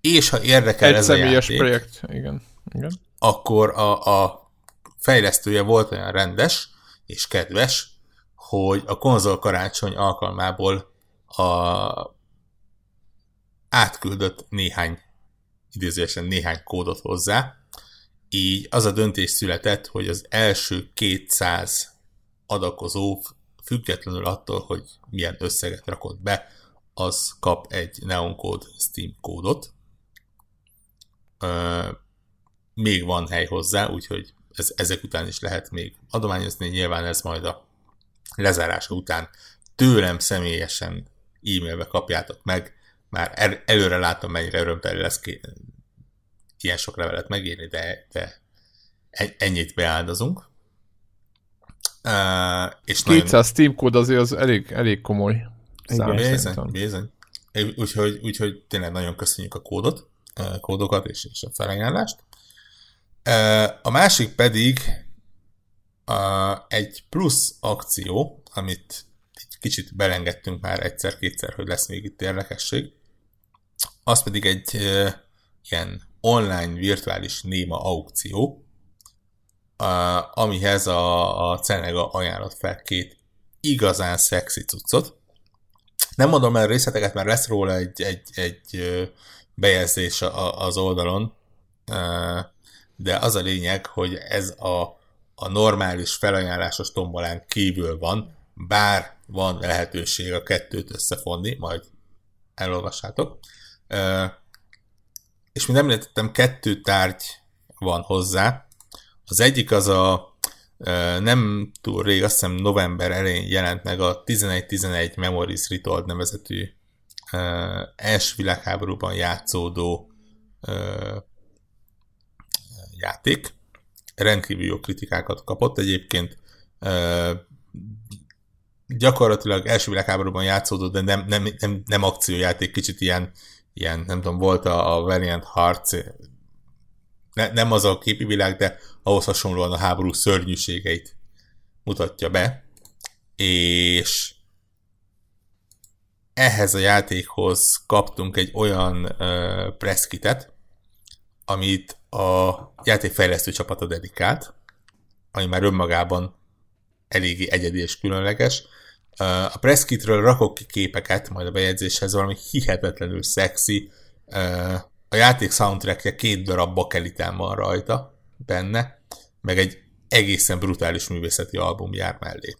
És ha érdekel egy ez a játék, projekt, igen. igen. Akkor a, a fejlesztője volt olyan rendes és kedves, hogy a konzol karácsony alkalmából a átküldött néhány, idézőesen néhány kódot hozzá, így az a döntés született, hogy az első 200 adakozó, függetlenül attól, hogy milyen összeget rakott be, az kap egy Neon Code Steam kódot. Még van hely hozzá, úgyhogy ez, ezek után is lehet még adományozni, nyilván ez majd a lezárása után tőlem személyesen e-mailbe kapjátok meg, már el, előre látom, mennyire örömteli lesz ki, ilyen sok levelet megírni, de, de ennyit beáldozunk. Uh, és 200 nagyon... Steam kód azért az elég, elég komoly szám Bizony, bizony. Úgyhogy, úgyhogy tényleg nagyon köszönjük a kódot, kódokat és, és a felajánlást. A másik pedig egy plusz akció, amit egy kicsit belengedtünk már egyszer-kétszer, hogy lesz még itt érdekesség, az pedig egy ilyen online virtuális néma aukció, amihez a, a Cenega ajánlott fel két igazán szexi cuccot. Nem mondom el részleteket, mert lesz róla egy, egy, egy bejegyzés az oldalon, de az a lényeg, hogy ez a a normális felajánlásos tombolán kívül van, bár van lehetőség a kettőt összefonni, majd elolvassátok. És mint említettem, kettő tárgy van hozzá. Az egyik az a nem túl rég, azt hiszem november elején jelent meg a 1111 Memories Retold nevezetű első világháborúban játszódó játék, rendkívül jó kritikákat kapott. Egyébként. Gyakorlatilag első világháborúban játszódott, de nem, nem, nem, nem akciójáték, kicsit ilyen, ilyen, nem tudom, volt a, a Valiant Hearts, ne, nem az a képi világ, de ahhoz hasonlóan a háború szörnyűségeit mutatja be, és ehhez a játékhoz kaptunk egy olyan presskitet, amit a játékfejlesztő csapata dedikált, ami már önmagában eléggé egyedi és különleges. A presskitről rakok ki képeket, majd a bejegyzéshez valami hihetetlenül szexi. A játék soundtrackje két darab bakelitán van rajta benne, meg egy egészen brutális művészeti album jár mellé.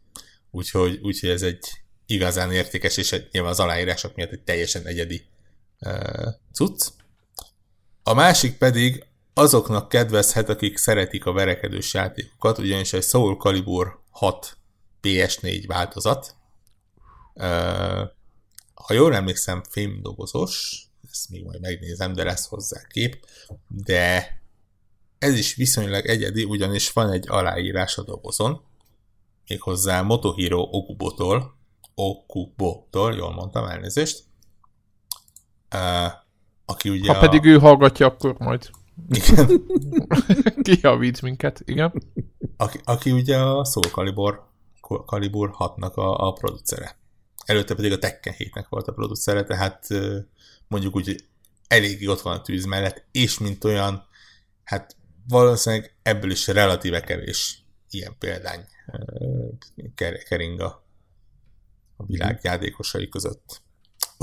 Úgyhogy, úgyhogy ez egy igazán értékes, és nyilván az aláírások miatt egy teljesen egyedi uh, cucc. A másik pedig azoknak kedvezhet, akik szeretik a verekedős játékokat, ugyanis egy Soul Calibur 6 PS4 változat. Ha jól emlékszem, fémdobozos, ezt még majd megnézem, de lesz hozzá kép, de ez is viszonylag egyedi, ugyanis van egy aláírás a dobozon, méghozzá Motohiro Okubotól, Okubotól, jól mondtam, elnézést, aki ugye ha pedig a... ő hallgatja, akkor majd igen. <laughs> Kijavít minket, igen. Aki, aki ugye a Soul Calibur, Calibur 6-nak a, a producere. Előtte pedig a Tekken 7-nek volt a producere, tehát mondjuk úgy, eléggé ott van a tűz mellett, és mint olyan, hát valószínűleg ebből is relatíve kevés ilyen példány kering a, a világ játékosai között.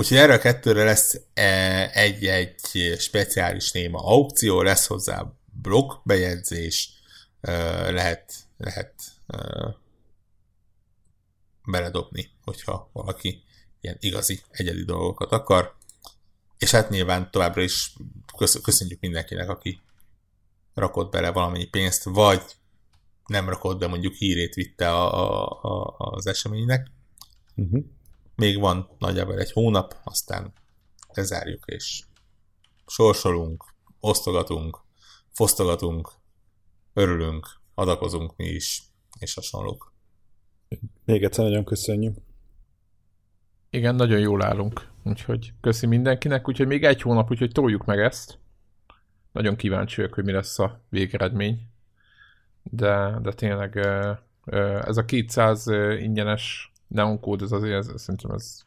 Úgyhogy erre a kettőre lesz e, egy-egy speciális néma aukció, lesz hozzá blog bejegyzés, e, lehet, lehet e, beledobni, hogyha valaki ilyen igazi, egyedi dolgokat akar. És hát nyilván továbbra is köszönjük mindenkinek, aki rakott bele valamennyi pénzt, vagy nem rakott be, mondjuk hírét vitte a, a, a, az eseménynek. Uh-huh. Még van nagyjából egy hónap, aztán lezárjuk, és sorsolunk, osztogatunk, fosztogatunk, örülünk, adakozunk mi is, és hasonlók. Még egyszer nagyon köszönjük. Igen, nagyon jól állunk, úgyhogy köszi mindenkinek, úgyhogy még egy hónap, úgyhogy toljuk meg ezt. Nagyon kíváncsi vagyok, hogy mi lesz a végeredmény. De, de tényleg ez a 200 ingyenes neonkód, ez azért, ez, szerintem ez,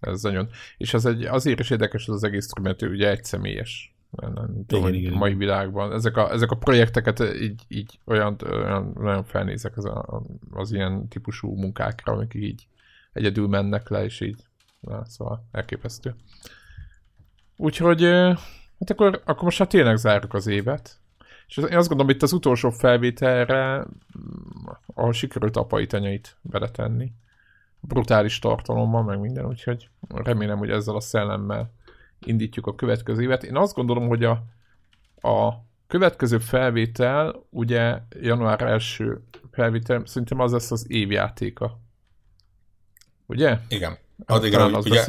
ez nagyon... És ez egy, azért is érdekes ez az egész mert ugye egy személyes. Nem, nem tudom, igen, igen, mai világban. Ezek a, ezek a projekteket így, így olyan, olyan nagyon felnézek az, a, az ilyen típusú munkákra, amik így egyedül mennek le, és így, na, szóval elképesztő. Úgyhogy, hát akkor, akkor most hát tényleg zárjuk az évet. És én azt gondolom, itt az utolsó felvételre, mm, ahol sikerült apai tanyait beletenni. Brutális tartalommal, meg minden, úgyhogy remélem, hogy ezzel a szellemmel indítjuk a következő évet. Én azt gondolom, hogy a, a következő felvétel, ugye január első felvétel, szerintem az lesz az évjátéka Ugye? Igen. Addigra, hogy ugye,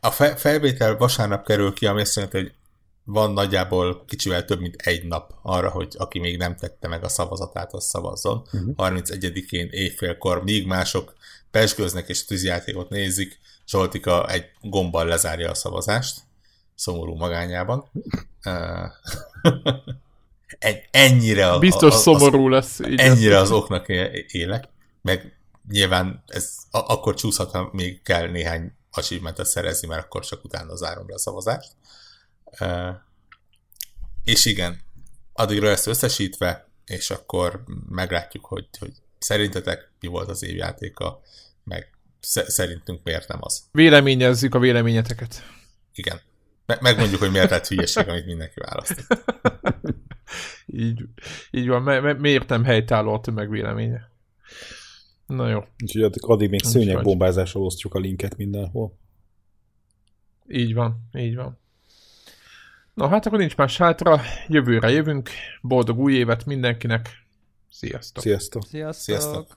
a fe- felvétel vasárnap kerül ki, ami azt jelenti, hogy van nagyjából kicsivel több, mint egy nap arra, hogy aki még nem tette meg a szavazatát, az szavazzon. Uh-huh. 31-én éjfélkor, míg mások pesgőznek és tűzjátékot nézik, Zsoltika egy gombbal lezárja a szavazást, szomorú magányában. <laughs> ennyire a, Biztos a, a, szomorú az, lesz. Ennyire az oknak élek, meg nyilván ez akkor csúszhat, ha még kell néhány achievementet szerezni, mert akkor csak utána zárom le a szavazást. És igen, addigra ezt összesítve, és akkor meglátjuk, hogy, hogy szerintetek mi volt az évjátéka, meg szerintünk miért nem az. Véleményezzük a véleményeteket. Igen. Me- megmondjuk, hogy miért lett hülyeség, amit mindenki választ. <laughs> így, így van, miért nem helytálló a tömeg véleménye? Na jó. Úgyhogy addig, még szőnyegbombázással osztjuk a linket mindenhol. Így van, így van. Na hát akkor nincs más hátra, jövőre jövünk, boldog új évet mindenkinek, sziasztok! Sziasztok! Sziasztok! Sziasztok.